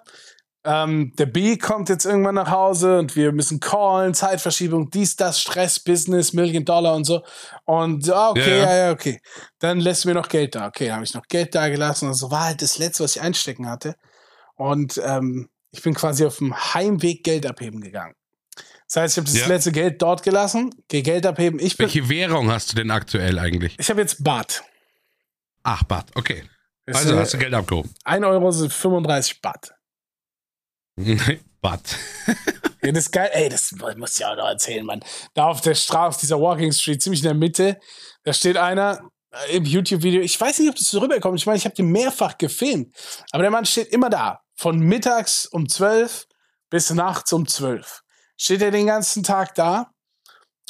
Ähm, der B kommt jetzt irgendwann nach Hause und wir müssen callen, Zeitverschiebung, dies, das, Stress, Business, Million Dollar und so. Und ja, okay, Ja. ja, ja, okay. Dann lässt mir noch Geld da. Okay, habe ich noch Geld da gelassen. Und so war halt das Letzte, was ich einstecken hatte. Und ähm, ich bin quasi auf dem Heimweg Geld abheben gegangen. Das heißt, ich habe das Ja. letzte Geld dort gelassen, gehe Geld abheben. Ich bin, Welche Währung hast du denn aktuell eigentlich? ich habe jetzt Bad. Ach, Bad, okay. Das Also hast du Geld abgehoben. 1 Euro sind 35 Baht. [LAUGHS] Bad. [LAUGHS] Ja, das ist geil. Ey, das muss ich auch noch erzählen, Mann. Da auf der Straße, auf dieser Walking Street, ziemlich in der Mitte, da steht einer äh, im YouTube-Video. Ich weiß nicht, ob das so rüberkommt. Ich meine, ich habe den mehrfach gefilmt. Aber der Mann steht immer da. Von mittags um 12 bis nachts um 12. Steht er den ganzen Tag da.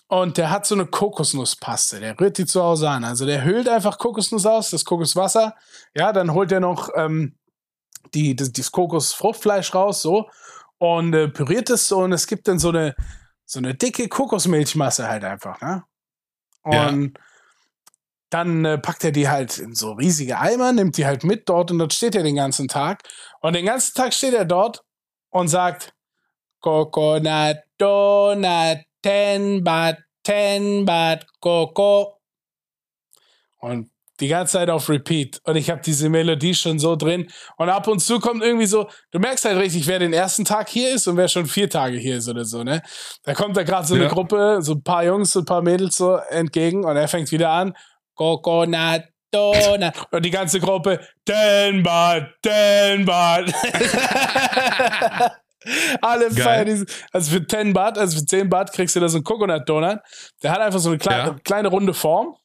Und der hat so eine Kokosnusspaste. Der rührt die zu Hause an. Also der höhlt einfach Kokosnuss aus, das Kokoswasser. Ja, dann holt er noch ähm, die, das, das Kokosfruchtfleisch raus, so. Und äh, püriert es so. Und es gibt dann so eine, so eine dicke Kokosmilchmasse halt einfach, ne? Ja. Und dann äh, packt er die halt in so riesige Eimer, nimmt die halt mit dort und dort steht er den ganzen Tag. Und den ganzen Tag steht er dort und sagt, Coconut Donut, 10 Baht, 10 Baht, Coco. Und die ganze Zeit auf Repeat. Und ich habe diese Melodie schon so drin. Und ab und zu kommt irgendwie so, du merkst halt richtig, wer den ersten Tag hier ist und wer schon vier Tage hier ist oder so, ne? Da kommt da gerade so eine Ja. Gruppe, so ein paar Jungs und ein paar Mädels so entgegen und er fängt wieder an. Coconut Donut. Und die ganze Gruppe, den Bad, den Bad. Alle feiern diesen. Also für 10 Baht, also für 10 Baht kriegst du da so einen Coconut Donut. Der hat einfach so eine kleine, Ja. kleine runde Form.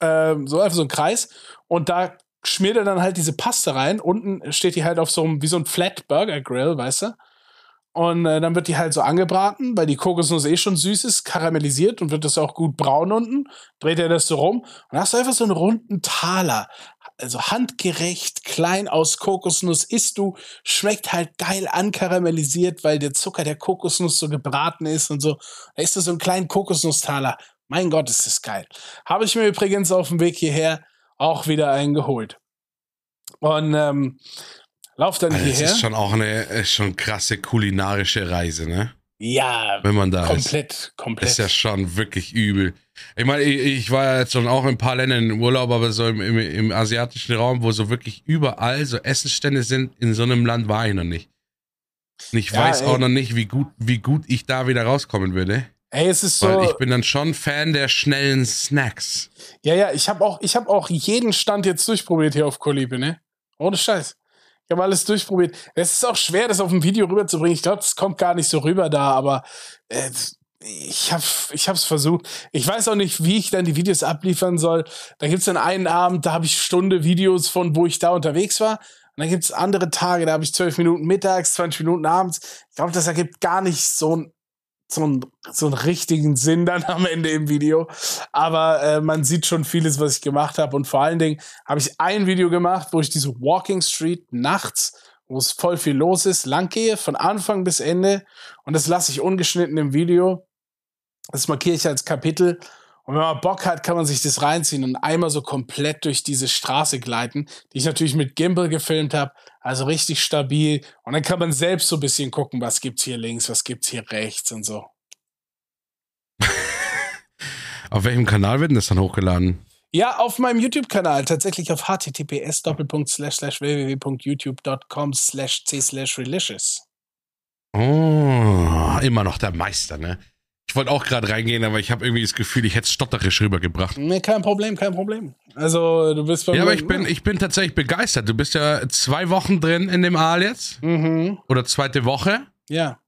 Ähm, so einfach so ein Kreis. Und da schmiert er dann halt diese Paste rein. Unten steht die halt auf so einem, wie so ein Flat Burger Grill, weißt du? Und äh, dann wird die halt so angebraten, weil die Kokosnuss eh schon süß ist, karamellisiert und wird das auch gut braun unten. Dreht er das so rum und dann hast du einfach so einen runden Taler. Also handgerecht, klein aus Kokosnuss isst du, schmeckt halt geil ankaramellisiert, weil der Zucker der Kokosnuss so gebraten ist und so. Da ist das so ein kleinen Kokosnusstaler. Mein Gott, ist das geil. Habe ich mir übrigens auf dem Weg hierher auch wieder einen geholt. Und ähm, lauf dann Also das hierher. ist schon auch eine ist schon krasse kulinarische Reise, ne? Ja, Wenn man da ist. komplett, komplett. Das ist ja schon wirklich übel. Ich meine, ich, ich war ja jetzt schon auch in ein paar Ländern im Urlaub, aber so im, im, im asiatischen Raum, wo so wirklich überall so Essensstände sind, in so einem Land war ich noch nicht. Und ich Ja, weiß ey. auch noch nicht, wie gut, wie gut ich da wieder rauskommen würde. Ey, es ist so. Weil ich bin dann schon Fan der schnellen Snacks. Ja, ja, ich habe auch, ich habe auch jeden Stand jetzt durchprobiert hier auf Kolibe, ne? Ohne Scheiß. Ich habe alles durchprobiert. Es ist auch schwer, das auf dem Video rüberzubringen. Ich glaube, das kommt gar nicht so rüber da, aber äh, ich habe ich hab's versucht. Ich weiß auch nicht, wie ich dann die Videos abliefern soll. Da gibt's dann einen Abend, da habe ich Stunde Videos von, wo ich da unterwegs war. Und dann gibt's andere Tage, da habe ich zwölf Minuten mittags, 20 Minuten abends. Ich glaube, das ergibt gar nicht so ein so einen, so einen richtigen Sinn dann am Ende im Video. Aber äh, man sieht schon vieles, was ich gemacht habe. Und vor allen Dingen habe ich ein Video gemacht, wo ich diese Walking Street nachts, wo es voll viel los ist, lang gehe, von Anfang bis Ende. Und das lasse ich ungeschnitten im Video. Das markiere ich als Kapitel. Und wenn man Bock hat, kann man sich das reinziehen und einmal so komplett durch diese Straße gleiten, die ich natürlich mit Gimbal gefilmt habe. Also richtig stabil. Und dann kann man selbst so ein bisschen gucken, was gibt's hier links, was gibt's hier rechts und so. [LAUGHS] auf welchem Kanal wird denn das dann hochgeladen? Ja, auf meinem YouTube-Kanal, tatsächlich auf https www.youtube.com slash c slash relicious. Oh, immer noch der Meister, ne? Ich wollte auch gerade reingehen, aber ich habe irgendwie das Gefühl, ich hätte es stotterisch rübergebracht. Nee, kein Problem, kein Problem. Also, du bist bei Ja, aber ich bin, ich bin tatsächlich begeistert. Du bist ja zwei Wochen drin in dem Aal jetzt. Mhm. Oder zweite Woche. Ja.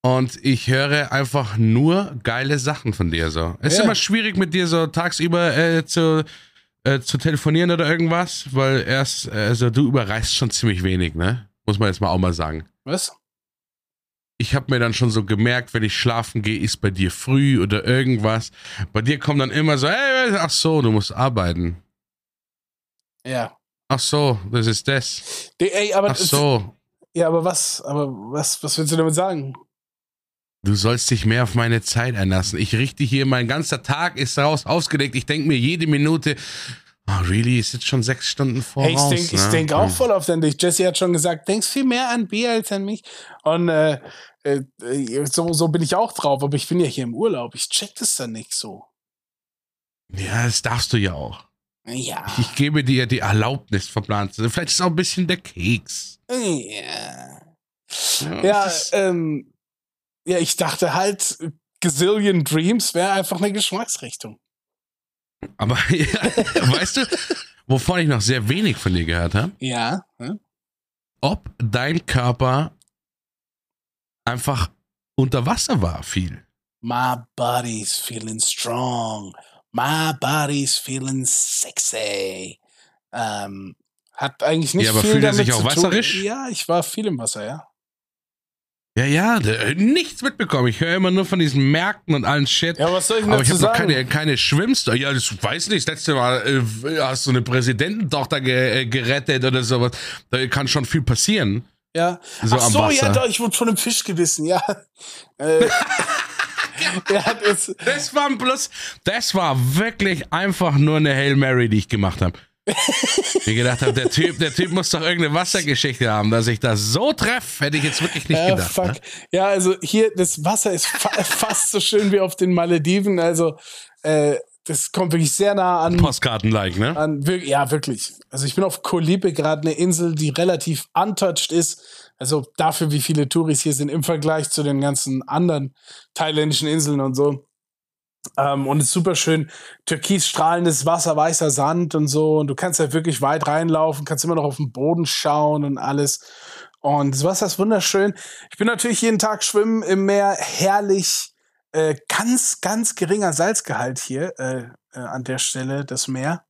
Und ich höre einfach nur geile Sachen von dir so. Es ist immer schwierig mit dir so tagsüber äh, zu, äh, zu telefonieren oder irgendwas, weil erst, also du überreißt schon ziemlich wenig, ne? Muss man jetzt mal auch mal sagen. Was? Ich habe mir dann schon so gemerkt, wenn ich schlafen gehe, ist bei dir früh oder irgendwas. Bei dir kommt dann immer so, hey, ach so, du musst arbeiten. Ja. Ach so, das ist das. Die, ey, aber ach so. Ja, aber was, aber was, was willst du damit sagen? Du sollst dich mehr auf meine Zeit einlassen. Ich richte hier, mein ganzer Tag ist raus ausgelegt. Ich denke mir jede Minute, Oh, really? Ist jetzt schon sechs Stunden voraus? Hey, ich denke ne? denk auch voll auf dich. Jesse hat schon gesagt, denkst viel mehr an B als an mich. Und äh, äh, so, so bin ich auch drauf, aber ich bin ja hier im Urlaub. Ich check das dann nicht so. Ja, das darfst du ja auch. Ja. Ich gebe dir die Erlaubnis verplant. Vielleicht ist es auch ein bisschen der Keks. Ja. Ja, ja, ähm, ja ich dachte halt, Gazillion Dreams wäre einfach eine Geschmacksrichtung. Aber [LAUGHS] weißt du, wovon ich noch sehr wenig von dir gehört habe? Ja. Hm? Ob dein Körper einfach unter Wasser war viel. My body's feeling strong. My body's feeling sexy. Ähm, hat eigentlich nicht ja, aber viel fühlt er damit sich auch zu wasserisch? Tun. Ja, ich war viel im Wasser, ja. Ja, ja, nichts mitbekommen. Ich höre immer nur von diesen Märkten und allen Shit. Ja, was soll ich denn Aber ich habe noch keine, keine Schwimmster. Ja, das weiß nicht. Das letzte Mal äh, hast du eine Präsidententochter ge äh, gerettet oder sowas. Da kann schon viel passieren. Ja. So Ach so, ja, doch, ich wurde von einem Fisch gebissen, ja. [LAUGHS] äh, [LAUGHS] ja das, Das war bloß, das war wirklich einfach nur eine Hail Mary, die ich gemacht habe. Ich gedacht habe, der Typ, der Typ muss doch irgendeine Wassergeschichte haben, dass ich das so treffe, hätte ich jetzt wirklich nicht äh, gedacht. fuck. Ne? Ja, also hier, das Wasser ist fa [LAUGHS] fast so schön wie auf den Malediven. Also, äh, das kommt wirklich sehr nah an. Postkarten-like, ne? an ja, wirklich. Also ich bin auf Koh Lipe gerade eine Insel, die relativ untouched ist. Also dafür, wie viele Touris hier sind im Vergleich zu den ganzen anderen thailändischen Inseln und so. Ähm, und es ist super schön. Türkis strahlendes Wasser, weißer Sand und so. Und du kannst da wirklich weit reinlaufen, kannst immer noch auf den Boden schauen und alles. Und das Wasser ist wunderschön. Ich bin natürlich jeden Tag schwimmen im Meer. Herrlich. Äh, ganz, ganz geringer Salzgehalt hier äh, äh, an der Stelle, das Meer.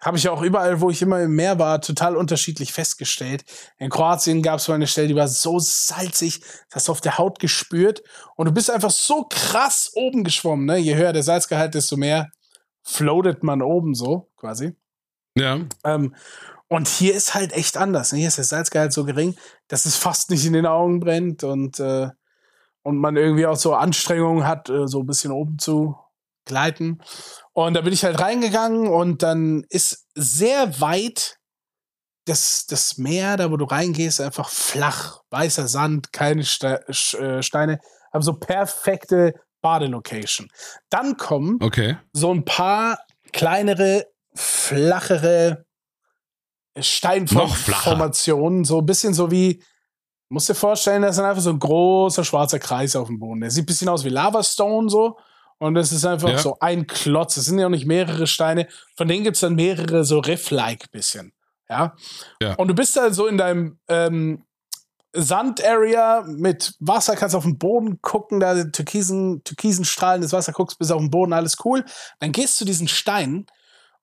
Habe ich auch überall, wo ich immer im Meer war, total unterschiedlich festgestellt. In Kroatien gab es mal eine Stelle, die war so salzig, das hast du auf der Haut gespürt. Und du bist einfach so krass oben geschwommen. Ne? Je höher der Salzgehalt, desto mehr floatet man oben so quasi. Ja. Ähm, und hier ist halt echt anders. Ne? Hier ist der Salzgehalt so gering, dass es fast nicht in den Augen brennt und, äh, und man irgendwie auch so Anstrengungen hat, äh, so ein bisschen oben zu gleiten. Und da bin ich halt reingegangen und dann ist sehr weit das, das Meer, da wo du reingehst, einfach flach, weißer Sand, keine Ste äh, Steine, aber so perfekte Badelocation. Dann kommen Okay. so ein paar kleinere, flachere flacher. Steinformationen, so ein bisschen so wie, musst dir vorstellen, das ist einfach so ein großer schwarzer Kreis auf dem Boden. Der sieht ein bisschen aus wie Lavastone so. Und das ist einfach Ja. so ein Klotz. Das sind ja auch nicht mehrere Steine. Von denen gibt's dann mehrere so Riff-like bisschen. Ja. Ja. Und du bist da so in deinem ähm, Sand-Area mit Wasser, kannst auf den Boden gucken, da türkisen, türkisen Strahlen des Wasser, guckst bis auf den Boden, alles cool. Dann gehst du zu diesen Steinen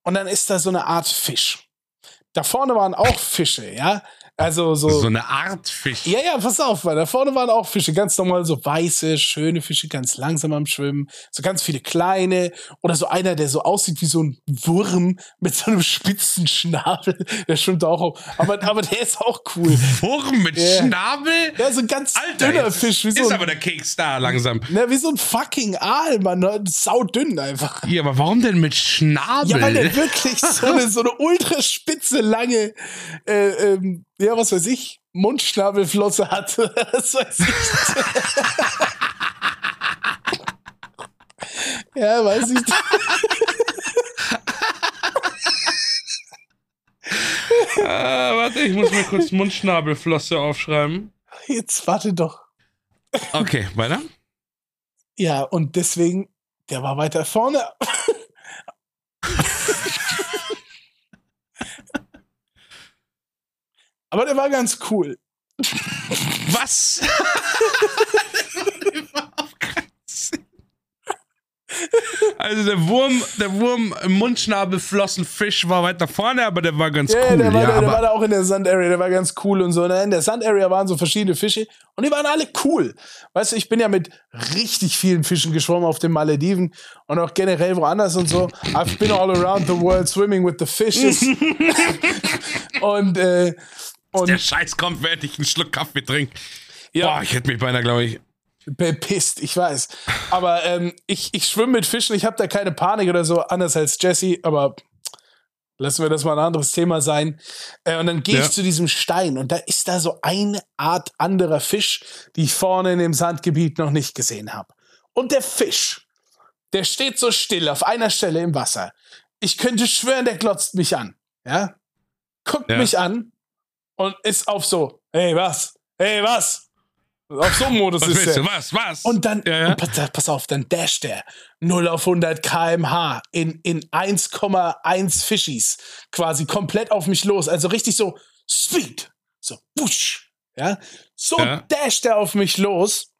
und dann ist da so eine Art Fisch. Da vorne waren auch Fische, ja. Also so. So eine Art Fisch. Ja, ja, pass auf, weil da vorne waren auch Fische, ganz normal so weiße, schöne Fische, ganz langsam am Schwimmen, so ganz viele kleine oder so einer, der so aussieht wie so ein Wurm mit so einem spitzen Schnabel, der schwimmt auch, auf. aber aber der ist auch cool. Wurm mit Ja. Schnabel? Ja, so ein ganz Alter, dünner Fisch, wie ist so aber ein, der Keks da langsam. na, wie so ein fucking Aal, Mann, ne? saudünn einfach. Ja, aber warum denn mit Schnabel? Ja, weil der wirklich so eine, so eine ultra spitze, lange, äh, ähm, ja, was weiß ich, Mundschnabelflosse hat. [LAUGHS] was weiß ich. [LAUGHS] ja, weiß ich. Ah, warte, ich muss mir kurz Mundschnabelflosse aufschreiben. Jetzt warte doch. Okay, weiter. Ja, und deswegen, der war weiter vorne. [LAUGHS] Aber der war ganz cool. Was? also der Wurm, der Wurm im Mundschnabelflossenfisch war weiter vorne, aber der war ganz Ja, cool. der, war, ja, der aber war da auch in der Sand-Area, der war ganz cool und so. Ne? In der Sand-Area waren so verschiedene Fische und die waren alle cool. Weißt du, ich bin ja mit richtig vielen Fischen geschwommen auf den Malediven und auch generell woanders und so. I've been all around the world swimming with the fishes. [LAUGHS] und, äh, und der Scheiß kommt, während ich einen Schluck Kaffee trinke. Ja. Boah, ich hätte mich beinahe, glaube ich. bepisst, ich weiß. Aber ähm, ich, ich schwimme mit Fischen, ich habe da keine Panik oder so, anders als Jesse, aber lassen wir das mal ein anderes Thema sein. Äh, und dann gehe Ja. ich zu diesem Stein und da ist da so eine Art anderer Fisch, die ich vorne in dem Sandgebiet noch nicht gesehen habe. Und der Fisch, der steht so still auf einer Stelle im Wasser. Ich könnte schwören, der glotzt mich an. Ja? Guckt Ja. mich an und ist auf so, hey, was? Hey, was? Auf so einem Modus Was ist er. du? Was? Was? Und dann, Ja, ja. und pass, pass auf, dann dasht er 0 auf 100 kmh in, in 1,1 Fischis quasi komplett auf mich los. Also richtig so Speed. So, wusch. Ja. So Ja. dasht er auf mich los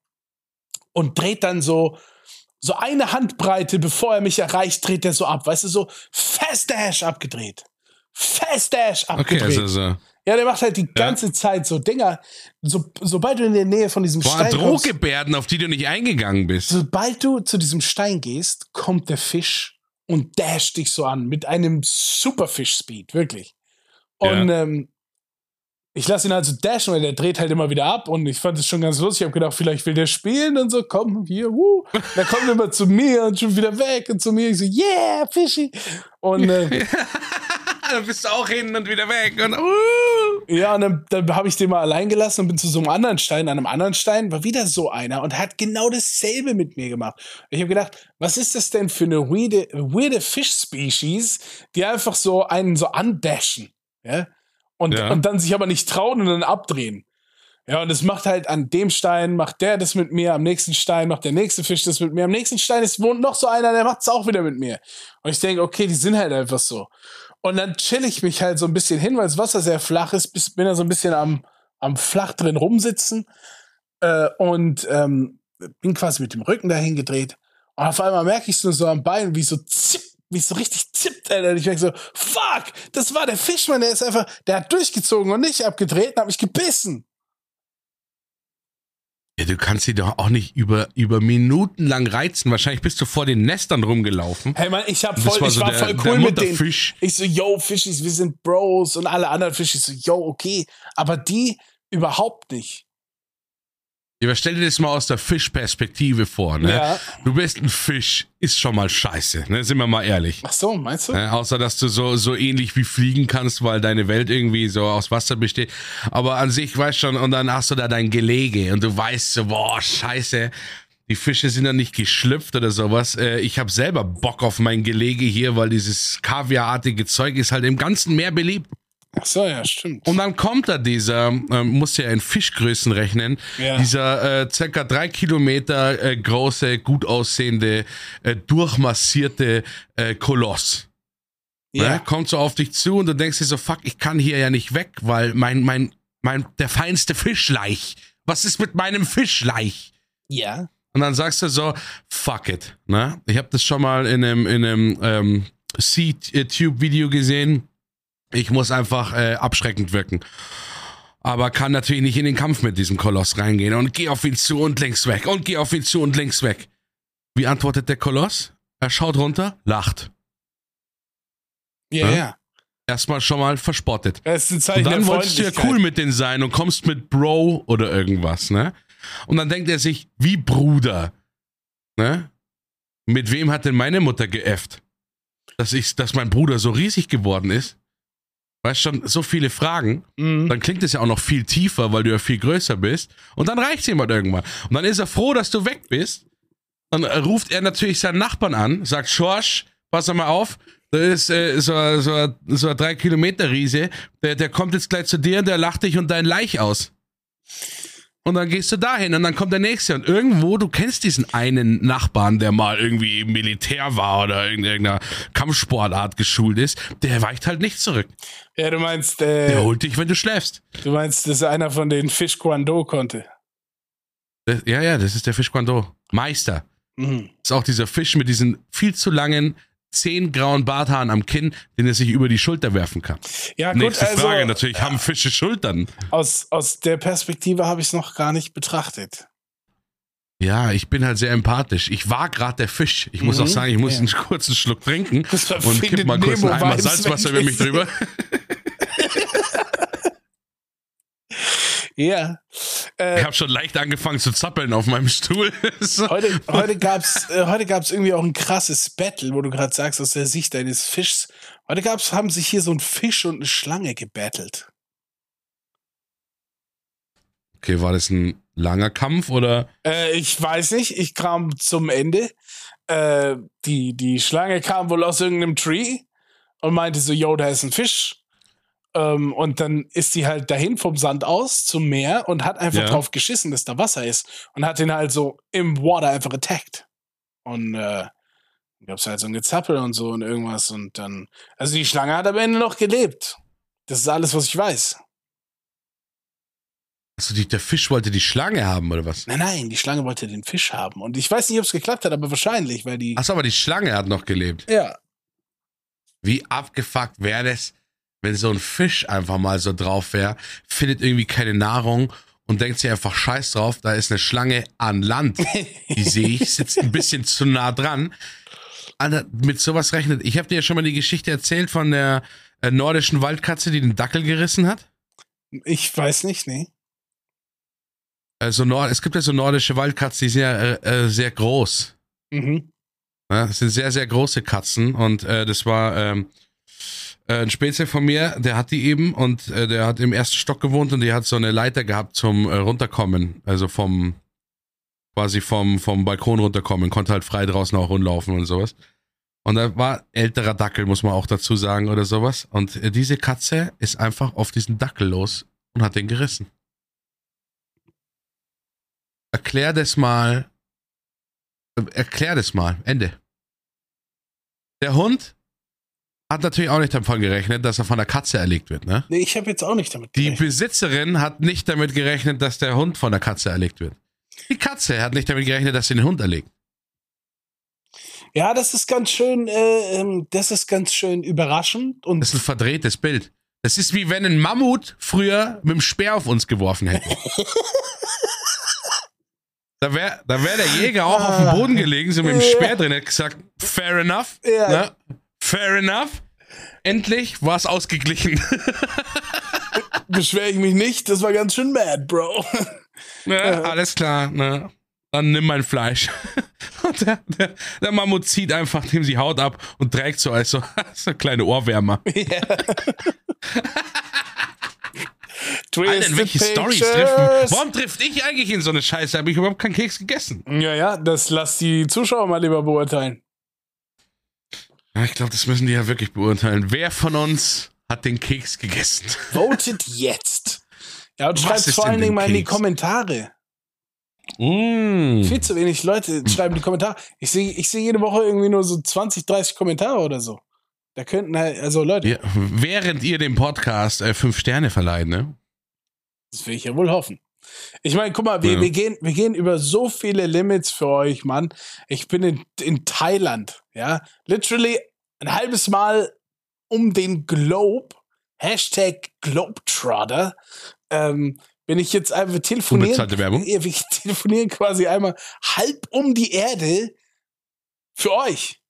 und dreht dann so, so eine Handbreite, bevor er mich erreicht, dreht er so ab. Weißt du, so Fast Dash abgedreht. Fast Dash okay, abgedreht. also so. Ja, der macht halt die ganze Zeit so Dinger. So, sobald du in der Nähe von diesem Boah, Stein kommst, Drohgebärden, auf die du nicht eingegangen bist. sobald du zu diesem Stein gehst, kommt der Fisch und dasht dich so an mit einem Superfish-Speed, wirklich. Und ähm, ich lasse ihn also dashen, weil der dreht halt immer wieder ab und ich fand es schon ganz lustig. Ich habe gedacht, vielleicht will der spielen und so, komm, hier, wuh. Dann kommt er immer zu mir und schon wieder weg und zu mir. Ich so, yeah, Fischi. Und äh, [LAUGHS] [LAUGHS] dann bist du auch hin und wieder weg. Und, uh. Ja, und dann, dann habe ich den mal allein gelassen und bin zu so einem anderen Stein. An einem anderen Stein war wieder so einer und hat genau dasselbe mit mir gemacht. Ich habe gedacht, was ist das denn für eine weirde, weirde Fish-Species, die einfach so einen so andashen, ja? Und, Ja. und dann sich aber nicht trauen und dann abdrehen. Ja, und es macht halt an dem Stein, macht der das mit mir, am nächsten Stein macht der nächste Fisch das mit mir, am nächsten Stein ist wohnt noch so einer, der macht es auch wieder mit mir. Und ich denke, okay, die sind halt einfach so. Und dann chill ich mich halt so ein bisschen hin, weil das Wasser sehr flach ist, bis, bin da so ein bisschen am, am flach drin rumsitzen äh, und ähm, bin quasi mit dem Rücken dahin gedreht. Und auf einmal merke ich es nur so am Bein, wie so zipp, wie es so richtig zippt, Alter. Und ich merke so, fuck, das war der Fischmann, der ist einfach, der hat durchgezogen und nicht abgedreht und hat mich gebissen. Ja, du kannst sie doch auch nicht über, über Minuten lang reizen. Wahrscheinlich bist du vor den Nestern rumgelaufen. Hey man, ich hab voll, war ich so war der- voll cool mit denen. Ich so, yo, Fischis, wir sind Bros und alle anderen Fischis so, yo, okay. Aber die überhaupt nicht. Ja, aber stell dir das mal aus der Fischperspektive vor, ne? Ja. Du bist ein Fisch, ist schon mal scheiße, ne? Sind wir mal ehrlich. Ach so, meinst du? Ne? Außer, dass du so, so ähnlich wie fliegen kannst, weil deine Welt irgendwie so aus Wasser besteht. Aber an sich weißt schon, und dann hast du da dein Gelege und du weißt so, boah, scheiße. Die Fische sind dann nicht geschlüpft oder sowas. Äh, Ich habe selber Bock auf mein Gelege hier, weil dieses kaviarartige Zeug ist halt im ganzen Meer beliebt. Ach so, ja, stimmt. Und dann kommt da dieser, ähm, muss ja in Fischgrößen rechnen, Ja. dieser äh, circa drei Kilometer äh, große, gut aussehende, äh, durchmassierte äh, Koloss. Ja. Ne? Kommt so auf dich zu und du denkst dir so, fuck, ich kann hier ja nicht weg, weil mein, mein, mein, der feinste Fischleich. Was ist mit meinem Fischleich? Ja. Und dann sagst du so, fuck it. Ne? Ich habe das schon mal in einem, in einem ähm, C-Tube-Video gesehen. Ich muss einfach äh, abschreckend wirken. Aber kann natürlich nicht in den Kampf mit diesem Koloss reingehen. Und geh auf ihn zu und links weg. Und geh auf ihn zu und links weg. Wie antwortet der Koloss? Er schaut runter, lacht. Ja, ja. ja. Erstmal schon mal verspottet. Das ist ein Zeichen und dann wolltest du ja cool mit denen sein und kommst mit Bro oder irgendwas, ne? Und dann denkt er sich, wie Bruder, ne? Mit wem hat denn meine Mutter geäfft? Dass ich, dass mein Bruder so riesig geworden ist? Weißt schon, so viele Fragen. Mhm. Dann klingt es ja auch noch viel tiefer, weil du ja viel größer bist. Und dann reicht jemand irgendwann. Und dann ist er froh, dass du weg bist. Dann ruft er natürlich seinen Nachbarn an, sagt, Schorsch, pass mal auf, da ist äh, so, so, so ein 3 Kilometer Riese, der, der kommt jetzt gleich zu dir und der lacht dich und dein Leich aus. Und dann gehst du dahin und dann kommt der nächste. Und irgendwo, du kennst diesen einen Nachbarn, der mal irgendwie im Militär war oder in irgendeiner Kampfsportart geschult ist, der weicht halt nicht zurück. Ja, du meinst, äh, der holt dich, wenn du schläfst. Du meinst, dass einer von den Fisch Guando konnte. Das, ja, ja, das ist der Fisch Guando. Meister. Mhm. Das ist auch dieser Fisch mit diesen viel zu langen, zehn grauen Barthaaren am Kinn, den er sich über die Schulter werfen kann. Ja, gut, Nächste also, Frage natürlich, haben Fische Schultern? Aus, aus der Perspektive habe ich es noch gar nicht betrachtet. Ja, ich bin halt sehr empathisch. Ich war gerade der Fisch. Ich muss mhm, auch sagen, ich muss ja. einen kurzen Schluck trinken und kipp mal kurz einen Eimer Salzwasser über mich drüber. [LAUGHS] [LAUGHS] Ja. Äh, ich habe schon leicht angefangen zu zappeln auf meinem Stuhl. [LAUGHS] so. Heute, heute gab es äh, heute gab's irgendwie auch ein krasses Battle, wo du gerade sagst, aus der Sicht deines Fischs. Heute gab's, haben sich hier so ein Fisch und eine Schlange gebattelt. Okay, war das ein langer Kampf oder? Äh, ich weiß nicht. Ich kam zum Ende. Äh, die, die Schlange kam wohl aus irgendeinem Tree und meinte so, yo, da ist ein Fisch. Ähm, und dann ist sie halt dahin vom Sand aus zum Meer und hat einfach ja. drauf geschissen, dass da Wasser ist. Und hat ihn halt so im Water einfach attacked. Und äh, gab es halt so ein Gezappel und so und irgendwas. Und dann, also die Schlange hat am Ende noch gelebt. Das ist alles, was ich weiß. Also die, der Fisch wollte die Schlange haben, oder was? Nein, nein, die Schlange wollte den Fisch haben. Und ich weiß nicht, ob es geklappt hat, aber wahrscheinlich, weil die. Achso, aber die Schlange hat noch gelebt. Ja. Wie abgefuckt wäre das, wenn so ein Fisch einfach mal so drauf wäre, findet irgendwie keine Nahrung und denkt sich einfach scheiß drauf, da ist eine Schlange an Land. Die sehe ich, sitzt ein bisschen zu nah dran. Alter, mit sowas rechnet. Ich habe dir ja schon mal die Geschichte erzählt von der äh, nordischen Waldkatze, die den Dackel gerissen hat. Ich weiß nicht, nee. Also Nord, es gibt ja so nordische Waldkatzen, die sind ja äh, äh, sehr groß. Mhm. Ja, das sind sehr, sehr große Katzen und äh, das war ähm, äh, ein Spezial von mir, der hat die eben und äh, der hat im ersten Stock gewohnt und die hat so eine Leiter gehabt zum äh, runterkommen, also vom quasi vom vom Balkon runterkommen, konnte halt frei draußen auch rumlaufen und sowas. Und da war älterer Dackel, muss man auch dazu sagen oder sowas. Und äh, diese Katze ist einfach auf diesen Dackel los und hat den gerissen. Erklär das mal. Äh, erklär das mal. Ende. Der Hund hat natürlich auch nicht davon gerechnet, dass er von der Katze erlegt wird, ne? Nee, ich habe jetzt auch nicht damit gerechnet. Die Besitzerin hat nicht damit gerechnet, dass der Hund von der Katze erlegt wird. Die Katze hat nicht damit gerechnet, dass sie den Hund erlegt. Ja, das ist ganz schön, äh, ähm, das ist ganz schön überraschend. Und das ist ein verdrehtes Bild. Das ist wie wenn ein Mammut früher mit dem Speer auf uns geworfen hätte. [LAUGHS] da wäre da wär der Jäger auch auf dem Boden gelegen, so mit dem Speer drin, hätte gesagt, fair enough. Ja. Ne? Fair enough. Endlich war es ausgeglichen. [LAUGHS] Beschwere ich mich nicht, das war ganz schön mad, Bro. [LAUGHS] Ja, alles klar, ne? Dann nimm mein Fleisch. [LAUGHS] Und der, der, der Mammut zieht einfach, dem die Haut ab und trägt so als so, so kleine Ohrwärmer. Ja. Alter, welche Storys treffen? Warum trifft ich eigentlich in so eine Scheiße? Habe ich überhaupt keinen Keks gegessen? Ja, ja, das lass die Zuschauer mal lieber beurteilen. Ja, ich glaube, das müssen die ja wirklich beurteilen. Wer von uns hat den Keks gegessen? Votet jetzt. [LAUGHS] Ja, und schreibt vor allen Dingen mal in die Kommentare. Mm. Viel zu wenig Leute schreiben die Kommentare. Ich sehe ich seh jede Woche irgendwie nur so 20, 30 Kommentare oder so. Da könnten halt, also Leute, Ja, während ihr dem Podcast äh, fünf Sterne verleiht, ne? das will ich ja wohl hoffen. Ich meine, guck mal, wir, Ja. wir, gehen, wir gehen über so viele Limits für euch, Mann. Ich bin in, in Thailand, ja. Literally ein halbes Mal um den Globe, Hashtag Globetrotter, ähm, bin ich jetzt einfach telefonieren. Unbezahlte Werbung. Ja, [LAUGHS] wir telefonieren quasi einmal halb um die Erde für euch.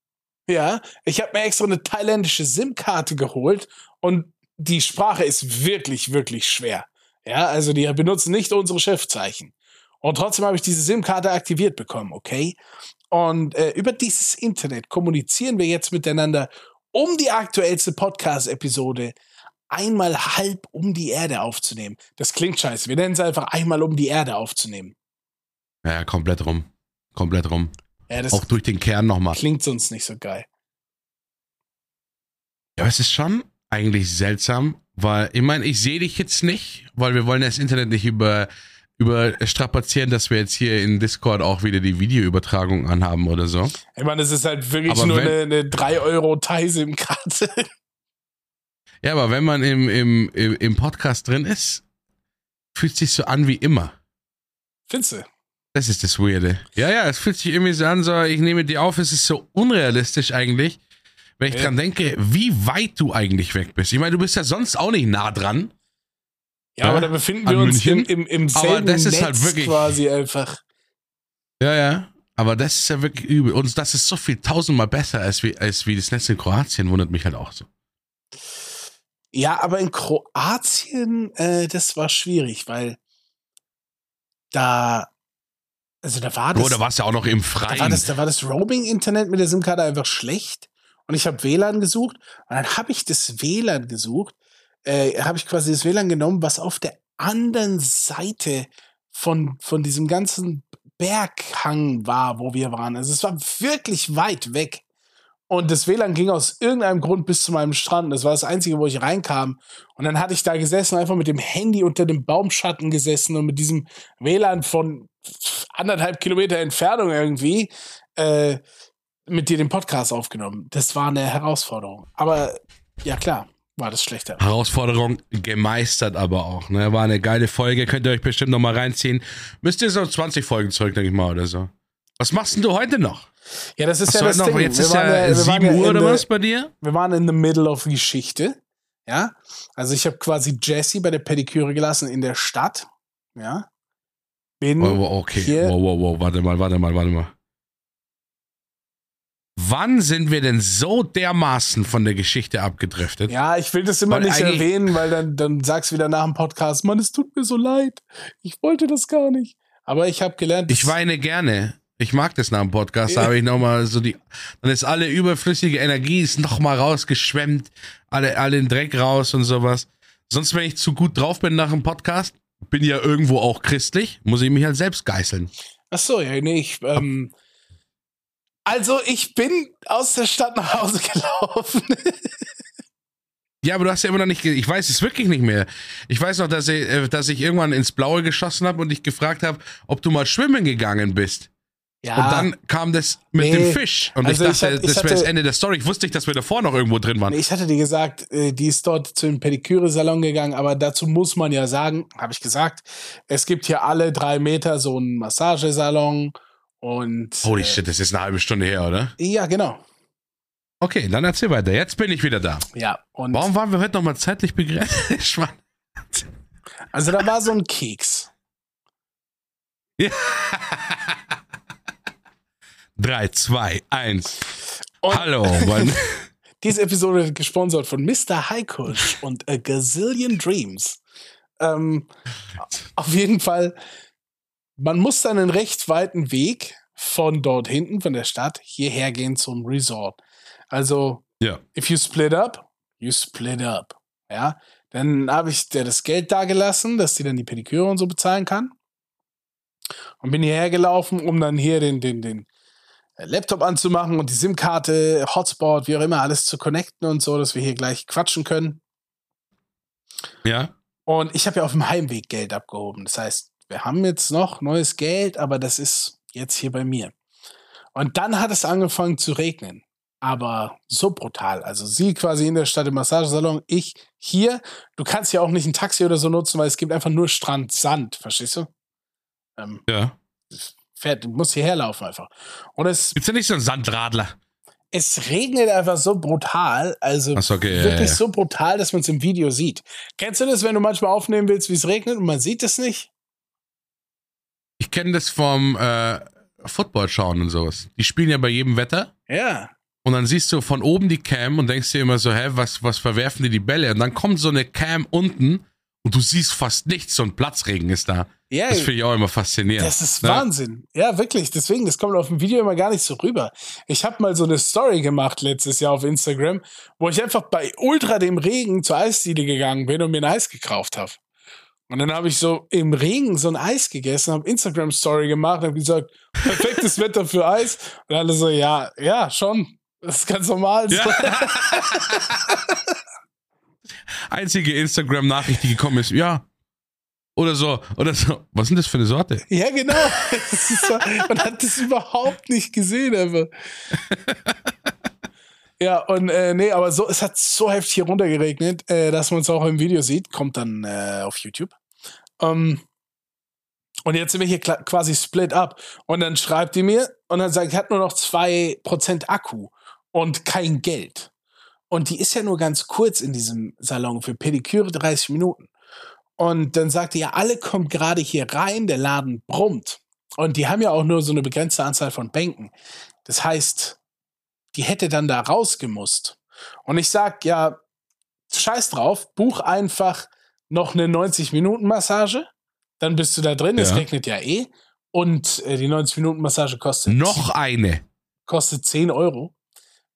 Ja, ich habe mir extra eine thailändische SIM-Karte geholt und die Sprache ist wirklich, wirklich schwer. Ja, also die benutzen nicht unsere Schriftzeichen. Und trotzdem habe ich diese SIM-Karte aktiviert bekommen, okay? Und äh, über dieses Internet kommunizieren wir jetzt miteinander, um die aktuellste Podcast-Episode einmal halb um die Erde aufzunehmen. Das klingt scheiße. Wir nennen es einfach einmal um die Erde aufzunehmen. Ja, komplett rum. Komplett rum. Ja, das Auch durch den Kern nochmal. klingt sonst nicht so geil. Ja, aber es ist schon eigentlich seltsam, weil, ich meine, ich sehe dich jetzt nicht, weil wir wollen das Internet nicht über, überstrapazieren, dass wir jetzt hier in Discord auch wieder die Videoübertragung anhaben oder so. Ich meine, das ist halt wirklich Aber nur wenn- eine, eine 3 Euro Thai-SIM-Karte. Ja, aber wenn man im, im, im, im Podcast drin ist, fühlt sich so an wie immer. Findest du? Das ist das Weirde. Ja, ja, es fühlt sich irgendwie so an, so, ich nehme die auf, es ist so unrealistisch eigentlich, wenn ich Ja. dran denke, wie weit du eigentlich weg bist. Ich meine, du bist ja sonst auch nicht nah dran. Ja, Ja, aber da befinden wir uns im, im, im Aber selben das ist Netz halt wirklich- quasi einfach. Ja, ja. Aber das ist ja wirklich übel. Und das ist so viel tausendmal besser als wie, als wie das Netz in Kroatien, wundert mich halt auch so. Ja, aber in Kroatien, äh, das war schwierig, weil da, also da war das, Oder warst du ja auch noch im da war Freien? das, da war das Roaming-Internet mit der SIM-Karte einfach schlecht. Und ich habe WLAN gesucht und dann habe ich das WLAN gesucht, äh, habe ich quasi das WLAN genommen, was auf der anderen Seite von, von diesem ganzen Berghang war, wo wir waren. Also es war wirklich weit weg. Und das WLAN ging aus irgendeinem Grund bis zu meinem Strand. Das war das Einzige, wo ich reinkam. Und dann hatte ich da gesessen, einfach mit dem Handy unter dem Baumschatten gesessen und mit diesem WLAN von anderthalb Kilometer Entfernung irgendwie äh, mit dir den Podcast aufgenommen. Das war eine Herausforderung. Aber ja, klar, war das schlechter. Herausforderung gemeistert aber auch. Ne? War eine geile Folge, könnt ihr euch bestimmt noch mal reinziehen. Müsst ihr so 20 Folgen zurück, denke ich mal, oder so. Was machst denn du heute noch? Ja, das ist Hast ja das noch, Ding. jetzt Wir ist ja wir waren 7 Uhr oder the- was bei dir? Wir waren in the middle of Geschichte. Ja, also ich habe quasi Jesse bei der Pediküre gelassen in der Stadt. Ja, bin Oh, oh, okay. hier- Wow, wow, wow, warte mal, warte mal, warte mal. Wann sind wir denn so dermaßen von der Geschichte abgedriftet? Ja, ich will das immer Weil nicht erwähnen, weil dann, dann sagst du wieder nach dem Podcast, Mann, es tut mir so leid. Ich wollte das gar nicht. Aber ich habe gelernt, Ich weine gerne. Ich mag das nach dem Podcast. Da habe ich nochmal so die. Dann ist alle überflüssige Energie ist nochmal rausgeschwemmt. Alle, alle den Dreck raus und sowas. Sonst, wenn ich zu gut drauf bin nach dem Podcast, bin ja irgendwo auch christlich, muss ich mich halt selbst geißeln. Ach so, ja, nee, ich, ähm, also ich bin aus der Stadt nach Hause [LAUGHS] gelaufen. Ja, aber du hast ja immer noch nicht. Ich weiß es wirklich nicht mehr. Ich weiß noch, dass ich, äh, dass ich irgendwann ins Blaue geschossen habe und dich gefragt habe, ob du mal schwimmen gegangen bist. ja, Und dann kam das mit Nee. dem Fisch. Und Also ich dachte, ich das wäre das hatte- Ende der Story. Ich wusste nicht, dass wir davor noch irgendwo drin waren. ich hatte dir gesagt, äh, die ist dort zu dem Pediküre-Salon gegangen, aber dazu muss man ja sagen, habe ich gesagt, es gibt hier alle drei Meter so einen Massagesalon und Holy äh, shit, das ist eine halbe Stunde her, oder? ja, genau. Okay, dann erzähl weiter. Jetzt bin ich wieder da. Ja, und Warum waren wir heute nochmal zeitlich begrenzt? [LAUGHS] Also da war so ein Keks. Ja. 3, 2, 1. Und Hallo. [LAUGHS] Diese Episode wird gesponsert von Mr. Heikusch und A Gazillion Dreams. Ähm, auf jeden Fall, man muss dann einen recht weiten Weg von dort hinten, von der Stadt, hierher gehen zum Resort. Also, Ja. if you split up, you split up. Ja, dann habe ich der das Geld da gelassen, dass die dann die Pediküre und so bezahlen kann. Und bin hierher gelaufen, um dann hier den, den, den Laptop anzumachen und die SIM-Karte, Hotspot, wie auch immer, alles zu connecten und so, dass wir hier gleich quatschen können. Ja. Und ich habe ja auf dem Heimweg Geld abgehoben. Das heißt, wir haben jetzt noch neues Geld, aber das ist jetzt hier bei mir. Und dann hat es angefangen zu regnen. aber so brutal. Also sie quasi in der Stadt im Massagesalon, ich hier. Du kannst ja auch nicht ein Taxi oder so nutzen, weil es gibt einfach nur Strand, Sand, verstehst du? Ähm, ja. Fährt, du musst hierher laufen einfach. Und es gibt's ja nicht so einen Sandradler. Es regnet einfach so brutal, also so, okay, wirklich ja, ja. so brutal, dass man es im Video sieht. Kennst du das, wenn du manchmal aufnehmen willst, wie es regnet und man sieht es nicht? Ich kenne das vom äh, Football schauen und sowas. Die spielen ja bei jedem Wetter. Ja. Und dann siehst du von oben die Cam und denkst dir immer so, hä, was, was verwerfen die die Bälle? Und dann kommt so eine Cam unten und du siehst fast nichts, so ein Platzregen ist da. Ja, das finde ich auch immer faszinierend. Das ist ne? Wahnsinn. Ja, wirklich. Deswegen, das kommt auf dem Video immer gar nicht so rüber. Ich habe mal so eine Story gemacht letztes Jahr auf Instagram, wo ich einfach bei ultra dem Regen zur Eisdiele gegangen bin und mir ein Eis gekauft habe. Und dann habe ich so im Regen so ein Eis gegessen, habe Instagram Story gemacht, habe gesagt, perfektes Wetter für Eis. Und alle so, ja, ja, schon. Das ist ganz normal. Ja. [LAUGHS] Einzige Instagram-Nachricht, die gekommen ist, ja. Oder so, oder so. Was denn das für eine Sorte? Ja, genau. [LAUGHS] So, man hat das überhaupt nicht gesehen, aber. [LAUGHS] Ja, und äh, nee, aber so, es hat so heftig hier runtergeregnet, äh, dass man es auch im Video sieht. Kommt dann äh, auf YouTube. Ähm, und jetzt sind wir hier quasi split up. Und dann schreibt die mir und dann sagt, ich hat nur noch 2% Akku und kein Geld. Und die ist ja nur ganz kurz in diesem Salon für Pediküre 30 Minuten. Und dann sagt die ja, alle kommen gerade hier rein, der Laden brummt. Und die haben ja auch nur so eine begrenzte Anzahl von Bänken. Das heißt, die hätte dann da rausgemusst. Und ich sag, ja, scheiß drauf, buch einfach noch eine 90-Minuten-Massage. Dann bist du da drin, ja. es regnet ja eh. Und äh, die 90-Minuten-Massage kostet. Noch eine. Kostet 10 Euro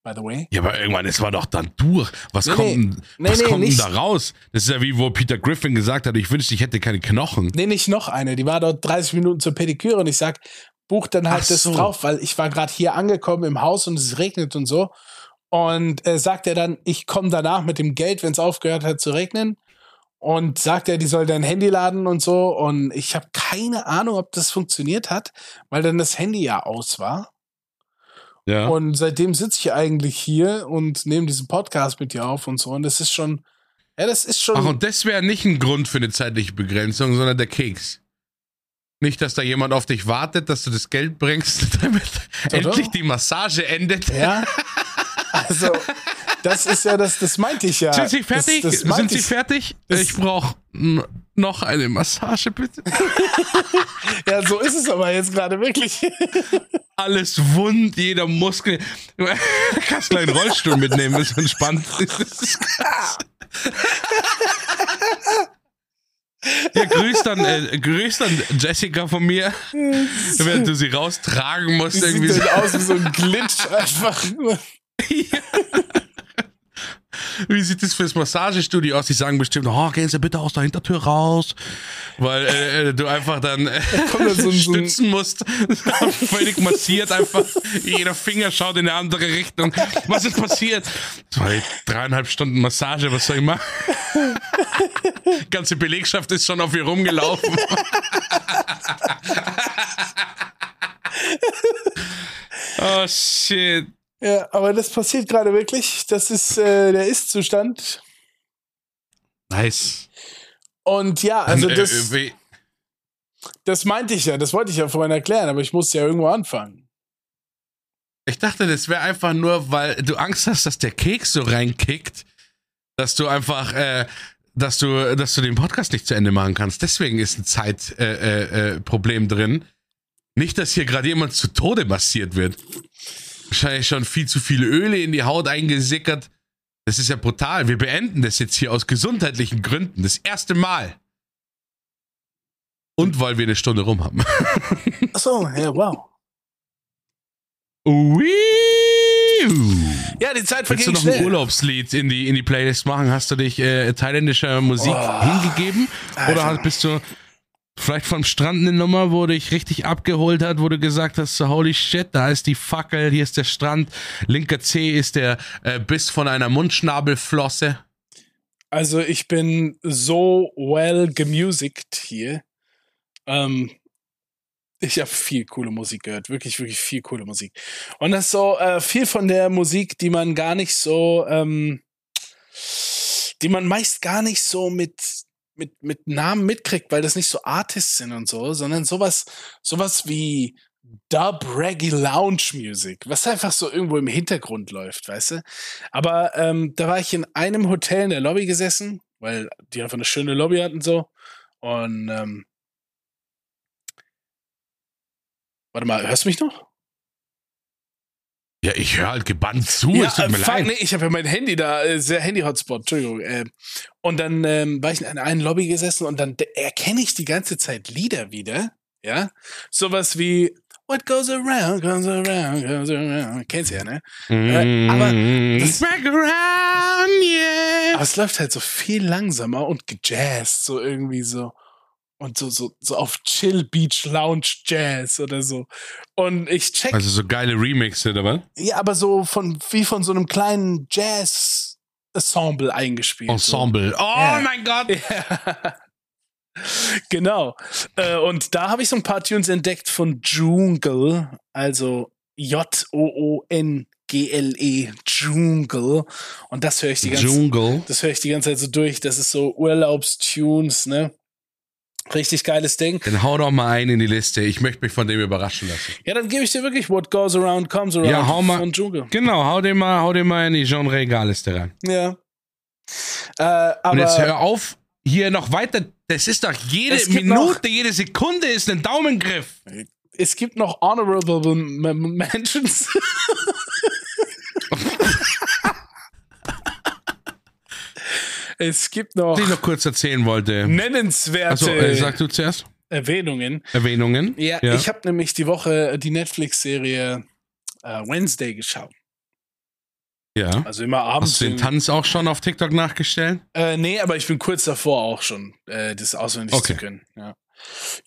by the way. Ja, aber irgendwann ist man doch dann durch. Was nee, kommt, nee, was nee, kommt denn da raus? Das ist ja wie, wo Peter Griffin gesagt hat, ich wünschte, ich hätte keine Knochen. Nee, nicht noch eine. Die war dort 30 Minuten zur Pediküre und ich sag, buch dann halt Ach das so. drauf, weil ich war gerade hier angekommen im Haus und es regnet und so. Und äh, sagt er dann, ich komme danach mit dem Geld, wenn es aufgehört hat zu regnen. Und sagt er, die soll dein Handy laden und so. Und ich habe keine Ahnung, ob das funktioniert hat, weil dann das Handy ja aus war. Ja. Und seitdem sitze ich eigentlich hier und nehme diesen Podcast mit dir auf und so. Und das ist schon, ja, das ist schon. Ach, und das wäre nicht ein Grund für eine zeitliche Begrenzung, sondern der Keks. Nicht, dass da jemand auf dich wartet, dass du das Geld bringst, [LAUGHS] damit so endlich die Massage endet. Ja. [LAUGHS] Also, das ist ja das, das meinte ich ja. Sind Sie fertig? Das, das Sind Sie fertig? Ich brauche noch eine Massage, bitte. [LAUGHS] ja, so ist es aber jetzt gerade wirklich alles wund, jeder Muskel. Du kannst einen Rollstuhl mitnehmen, ist entspannt. Ja, grüß dann, äh, grüß dann Jessica von mir, [LAUGHS] wenn du sie raustragen musst. Die irgendwie sieht so. aus wie so ein Glitch einfach. [LAUGHS] [LAUGHS] Ja. Wie sieht das fürs Massagestudio aus? Die sagen bestimmt, oh, gehen Sie bitte aus der Hintertür raus, weil äh, äh du einfach dann äh, so stützen musst. [LAUGHS] Völlig massiert einfach. Jeder Finger schaut in eine andere Richtung. Was ist passiert? Zwei, dreieinhalb Stunden Massage, was soll ich machen? [LAUGHS] Ganze Belegschaft ist schon auf ihr rumgelaufen. [LAUGHS] oh shit. Ja, aber das passiert gerade wirklich. Das ist äh, der Ist-Zustand. Nice. Und ja, also äh, das, äh, das meinte ich ja, das wollte ich ja vorhin erklären, aber ich musste ja irgendwo anfangen. Ich dachte, das wäre einfach nur, weil du Angst hast, dass der Keks so reinkickt, dass du einfach, äh, dass du, dass du den Podcast nicht zu Ende machen kannst. Deswegen ist ein Zeitproblem äh, äh drin. Nicht, dass hier gerade jemand zu Tode massiert wird wahrscheinlich schon viel zu viele Öle in die Haut eingesickert. Das ist ja brutal. Wir beenden das jetzt hier aus gesundheitlichen Gründen. Das erste Mal. Und weil wir eine Stunde rum haben. [LAUGHS] Achso, ja, wow. Ui. Ja, die Zeit vergeht Willst du noch ein Urlaubslied in die, in die Playlist machen? Hast du dich äh, thailändischer Musik oh. hingegeben? Oder Alter. bist du Vielleicht vom Strand eine Nummer, wo dich richtig abgeholt hat, wo du gesagt hast, so holy shit, da ist die Fackel, hier ist der Strand, linker C ist der äh, Biss von einer Mundschnabelflosse. Also ich bin so well gemusickt hier. Ähm, ich habe viel coole Musik gehört, wirklich, wirklich viel coole Musik. Und das ist so äh, viel von der Musik, die man gar nicht so, ähm, die man meist gar nicht so mit mit mit Namen mitkriegt, weil das nicht so Artists sind und so, sondern sowas sowas wie Dub Reggae Lounge Music, was einfach so irgendwo im Hintergrund läuft, weißt du? Aber ähm, da war ich in einem Hotel in der Lobby gesessen, weil die einfach eine schöne Lobby hatten so und ähm, Warte mal, hörst du mich noch? Ja, ich höre halt gebannt zu. Ja, es tut äh, mir fuck, leid. nee, ich habe ja mein Handy da, äh, sehr Handy-Hotspot, Entschuldigung. Äh, und dann ähm, war ich in einer Lobby gesessen und dann erkenne ich die ganze Zeit Lieder wieder. Ja, sowas wie What goes around, goes around, goes around. Kennst du ja, ne? Äh, aber das- Back around, yeah. Aber es läuft halt so viel langsamer und gejazzt, so irgendwie so. Und so, so, so auf Chill Beach Lounge Jazz oder so. Und ich check Also so geile Remixe, oder was? Ja, aber so von wie von so einem kleinen Jazz-Ensemble eingespielt. Ensemble. Oh Ja. mein Gott. So. Ja. [LAUGHS] genau. Äh, und da habe ich so ein paar Tunes entdeckt von Jungle, also J-O-O-N-G-L-E, Jungle. Und das höre ich die ganze Jungle. das höre ich die ganze Zeit so durch. Das ist so Urlaubstunes, ne? Richtig geiles Ding. Dann hau doch mal einen in die Liste. Ich möchte mich von dem überraschen lassen. Ja, dann gebe ich dir wirklich What Goes Around Comes Around Ja, hau mal- von Jungle. Genau, hau den mal, hau den mal in die Genre-Regalliste rein. Ja. Äh, aber Und jetzt hör auf, hier noch weiter. Das ist doch jede Minute, jede Sekunde ist ein Daumengriff. es gibt noch Honorable Mentions. [LAUGHS] es gibt noch Was ich noch kurz erzählen wollte. nennenswerte Achso, äh, sag du zuerst. Erwähnungen. Erwähnungen. Ja, ich habe nämlich die Woche die Netflix-Serie äh, Wednesday geschaut. ja. Also immer abends. Hast du den Tanz auch schon auf TikTok nachgestellt? Äh, nee, aber ich bin kurz davor auch schon, äh, das auswendig Okay. zu können. Ja,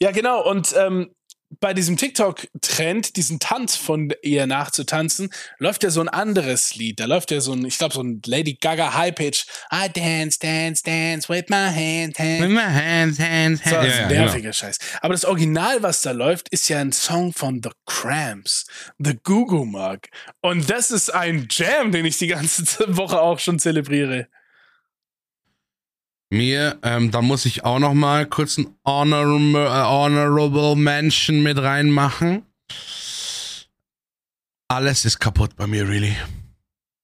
ja genau. Und ähm, bei diesem TikTok-Trend, diesen Tanz von ihr nachzutanzen, läuft ja so ein anderes Lied. Da läuft ja so ein, ich glaube, so ein Lady Gaga High-Pitch. I dance, dance, dance with my hands, hands. With my hands, hands, hands. So, das ist ja, genau. nerviger Scheiß. Aber das Original, was da läuft, ist ja ein Song von The Cramps, The Goo Goo Mug. Und das ist ein Jam, den ich die ganze [LAUGHS] Woche auch schon zelebriere. Mir, ähm, da muss ich auch noch mal kurz ein Honorable, äh, honorable Mention mit reinmachen. Alles ist kaputt bei mir, really.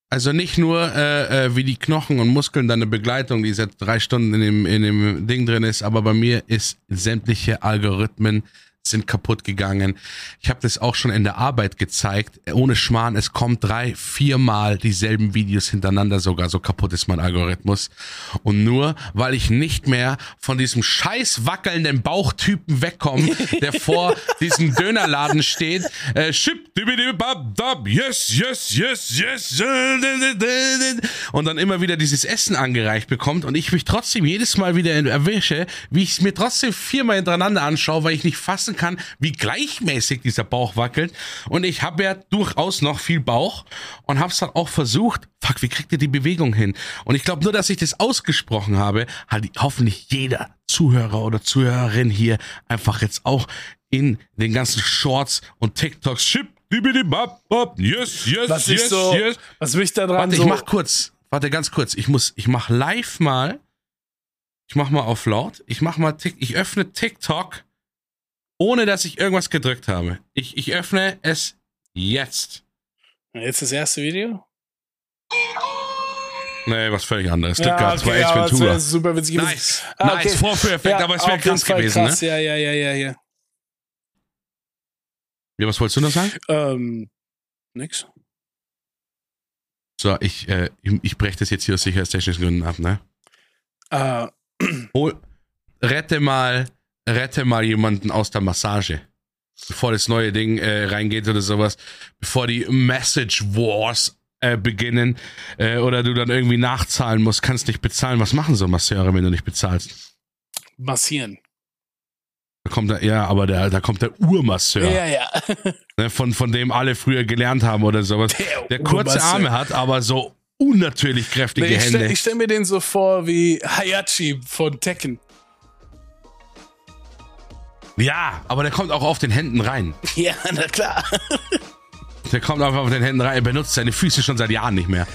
Also nicht nur, äh, äh, wie die Knochen und Muskeln dann eine Begleitung, die seit drei Stunden in dem, in dem Ding drin ist, aber bei mir ist sämtliche Algorithmen sind kaputt gegangen. Ich habe das auch schon in der Arbeit gezeigt. Ohne Schmarrn, es kommt drei, viermal dieselben Videos hintereinander sogar. So kaputt ist mein Algorithmus. Und nur, weil ich nicht mehr von diesem scheiß wackelnden Bauchtypen wegkomme, der vor [LAUGHS] diesem Dönerladen steht, äh, yes, yes, yes, yes, und dann immer wieder dieses Essen angereicht bekommt und ich mich trotzdem jedes Mal wieder erwische, wie ich es mir trotzdem viermal hintereinander anschaue, weil ich nicht fassen kann, wie gleichmäßig dieser Bauch wackelt. Und ich habe ja durchaus noch viel Bauch und habe es dann auch versucht. Fuck, wie kriegt ihr die Bewegung hin? Und ich glaube nur, dass ich das ausgesprochen habe, hat hoffentlich jeder Zuhörer oder Zuhörerin hier einfach jetzt auch in den ganzen Shorts und TikToks Chip, yes, yes, Was yes, so, yes. was mich daran Warte, so. ich mach kurz. Warte, ganz kurz. Ich muss, ich mach live mal. Ich mach mal auf laut. Ich mach mal, ich öffne TikTok, ohne dass ich irgendwas gedrückt habe. Ich, ich öffne es jetzt. Jetzt das erste Video? Nee, was völlig anderes. Glück gehabt, es war ja, Ace Ventura. super witzig gewesen. Nice. Ah, nice. okay. Vorführeffekt, aber es wäre krass gewesen, krass. ne? Ja, ja, ja, ja, ja. Ja, was wolltest du noch sagen? Ähm, nix. So, ich, äh, ich, ich breche das jetzt hier aus sicherheitstechnischen Gründen ab, ne? Äh, [CLEARS THROAT] Hol, rette mal, rette mal jemanden aus der Massage. Bevor das neue Ding äh, reingeht oder sowas. Bevor die Message Wars äh, beginnen äh, oder du dann irgendwie nachzahlen musst, kannst nicht bezahlen. Was machen so Masseure, wenn du nicht bezahlst? massieren. Da kommt der, ja, aber der, da kommt der Urmasseur, Ja, ja. [LAUGHS] ne, von, von dem alle früher gelernt haben oder sowas. Der kurze Urmasseur. Arme hat, aber so unnatürlich kräftige Nee, ich Hände. stelle stell mir den so vor wie Hayachi von Tekken. Ja, aber der kommt auch auf den Händen rein. [LAUGHS] Ja, na klar. Der kommt einfach auf den Händen rein. Er benutzt seine Füße schon seit Jahren nicht mehr.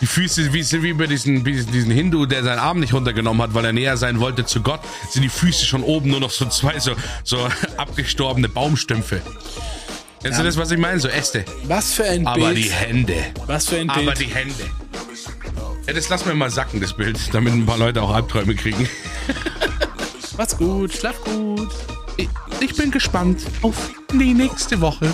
Die Füße, wie, wie bei diesen, diesen Hindu, der seinen Arm nicht runtergenommen hat, weil er näher sein wollte zu Gott, sind die Füße schon oben nur noch so zwei so, so [LAUGHS] abgestorbene Baumstümpfe. Kennst Ja. du das, was ich meine? So Äste. Was für ein Aber Bild. die Hände. Was für ein Aber Bild. die Hände. Ja, das lassen wir mal sacken, das Bild, damit ein paar Leute auch Albträume kriegen. Macht's gut, schlaf gut. Ich bin gespannt auf die nächste Woche.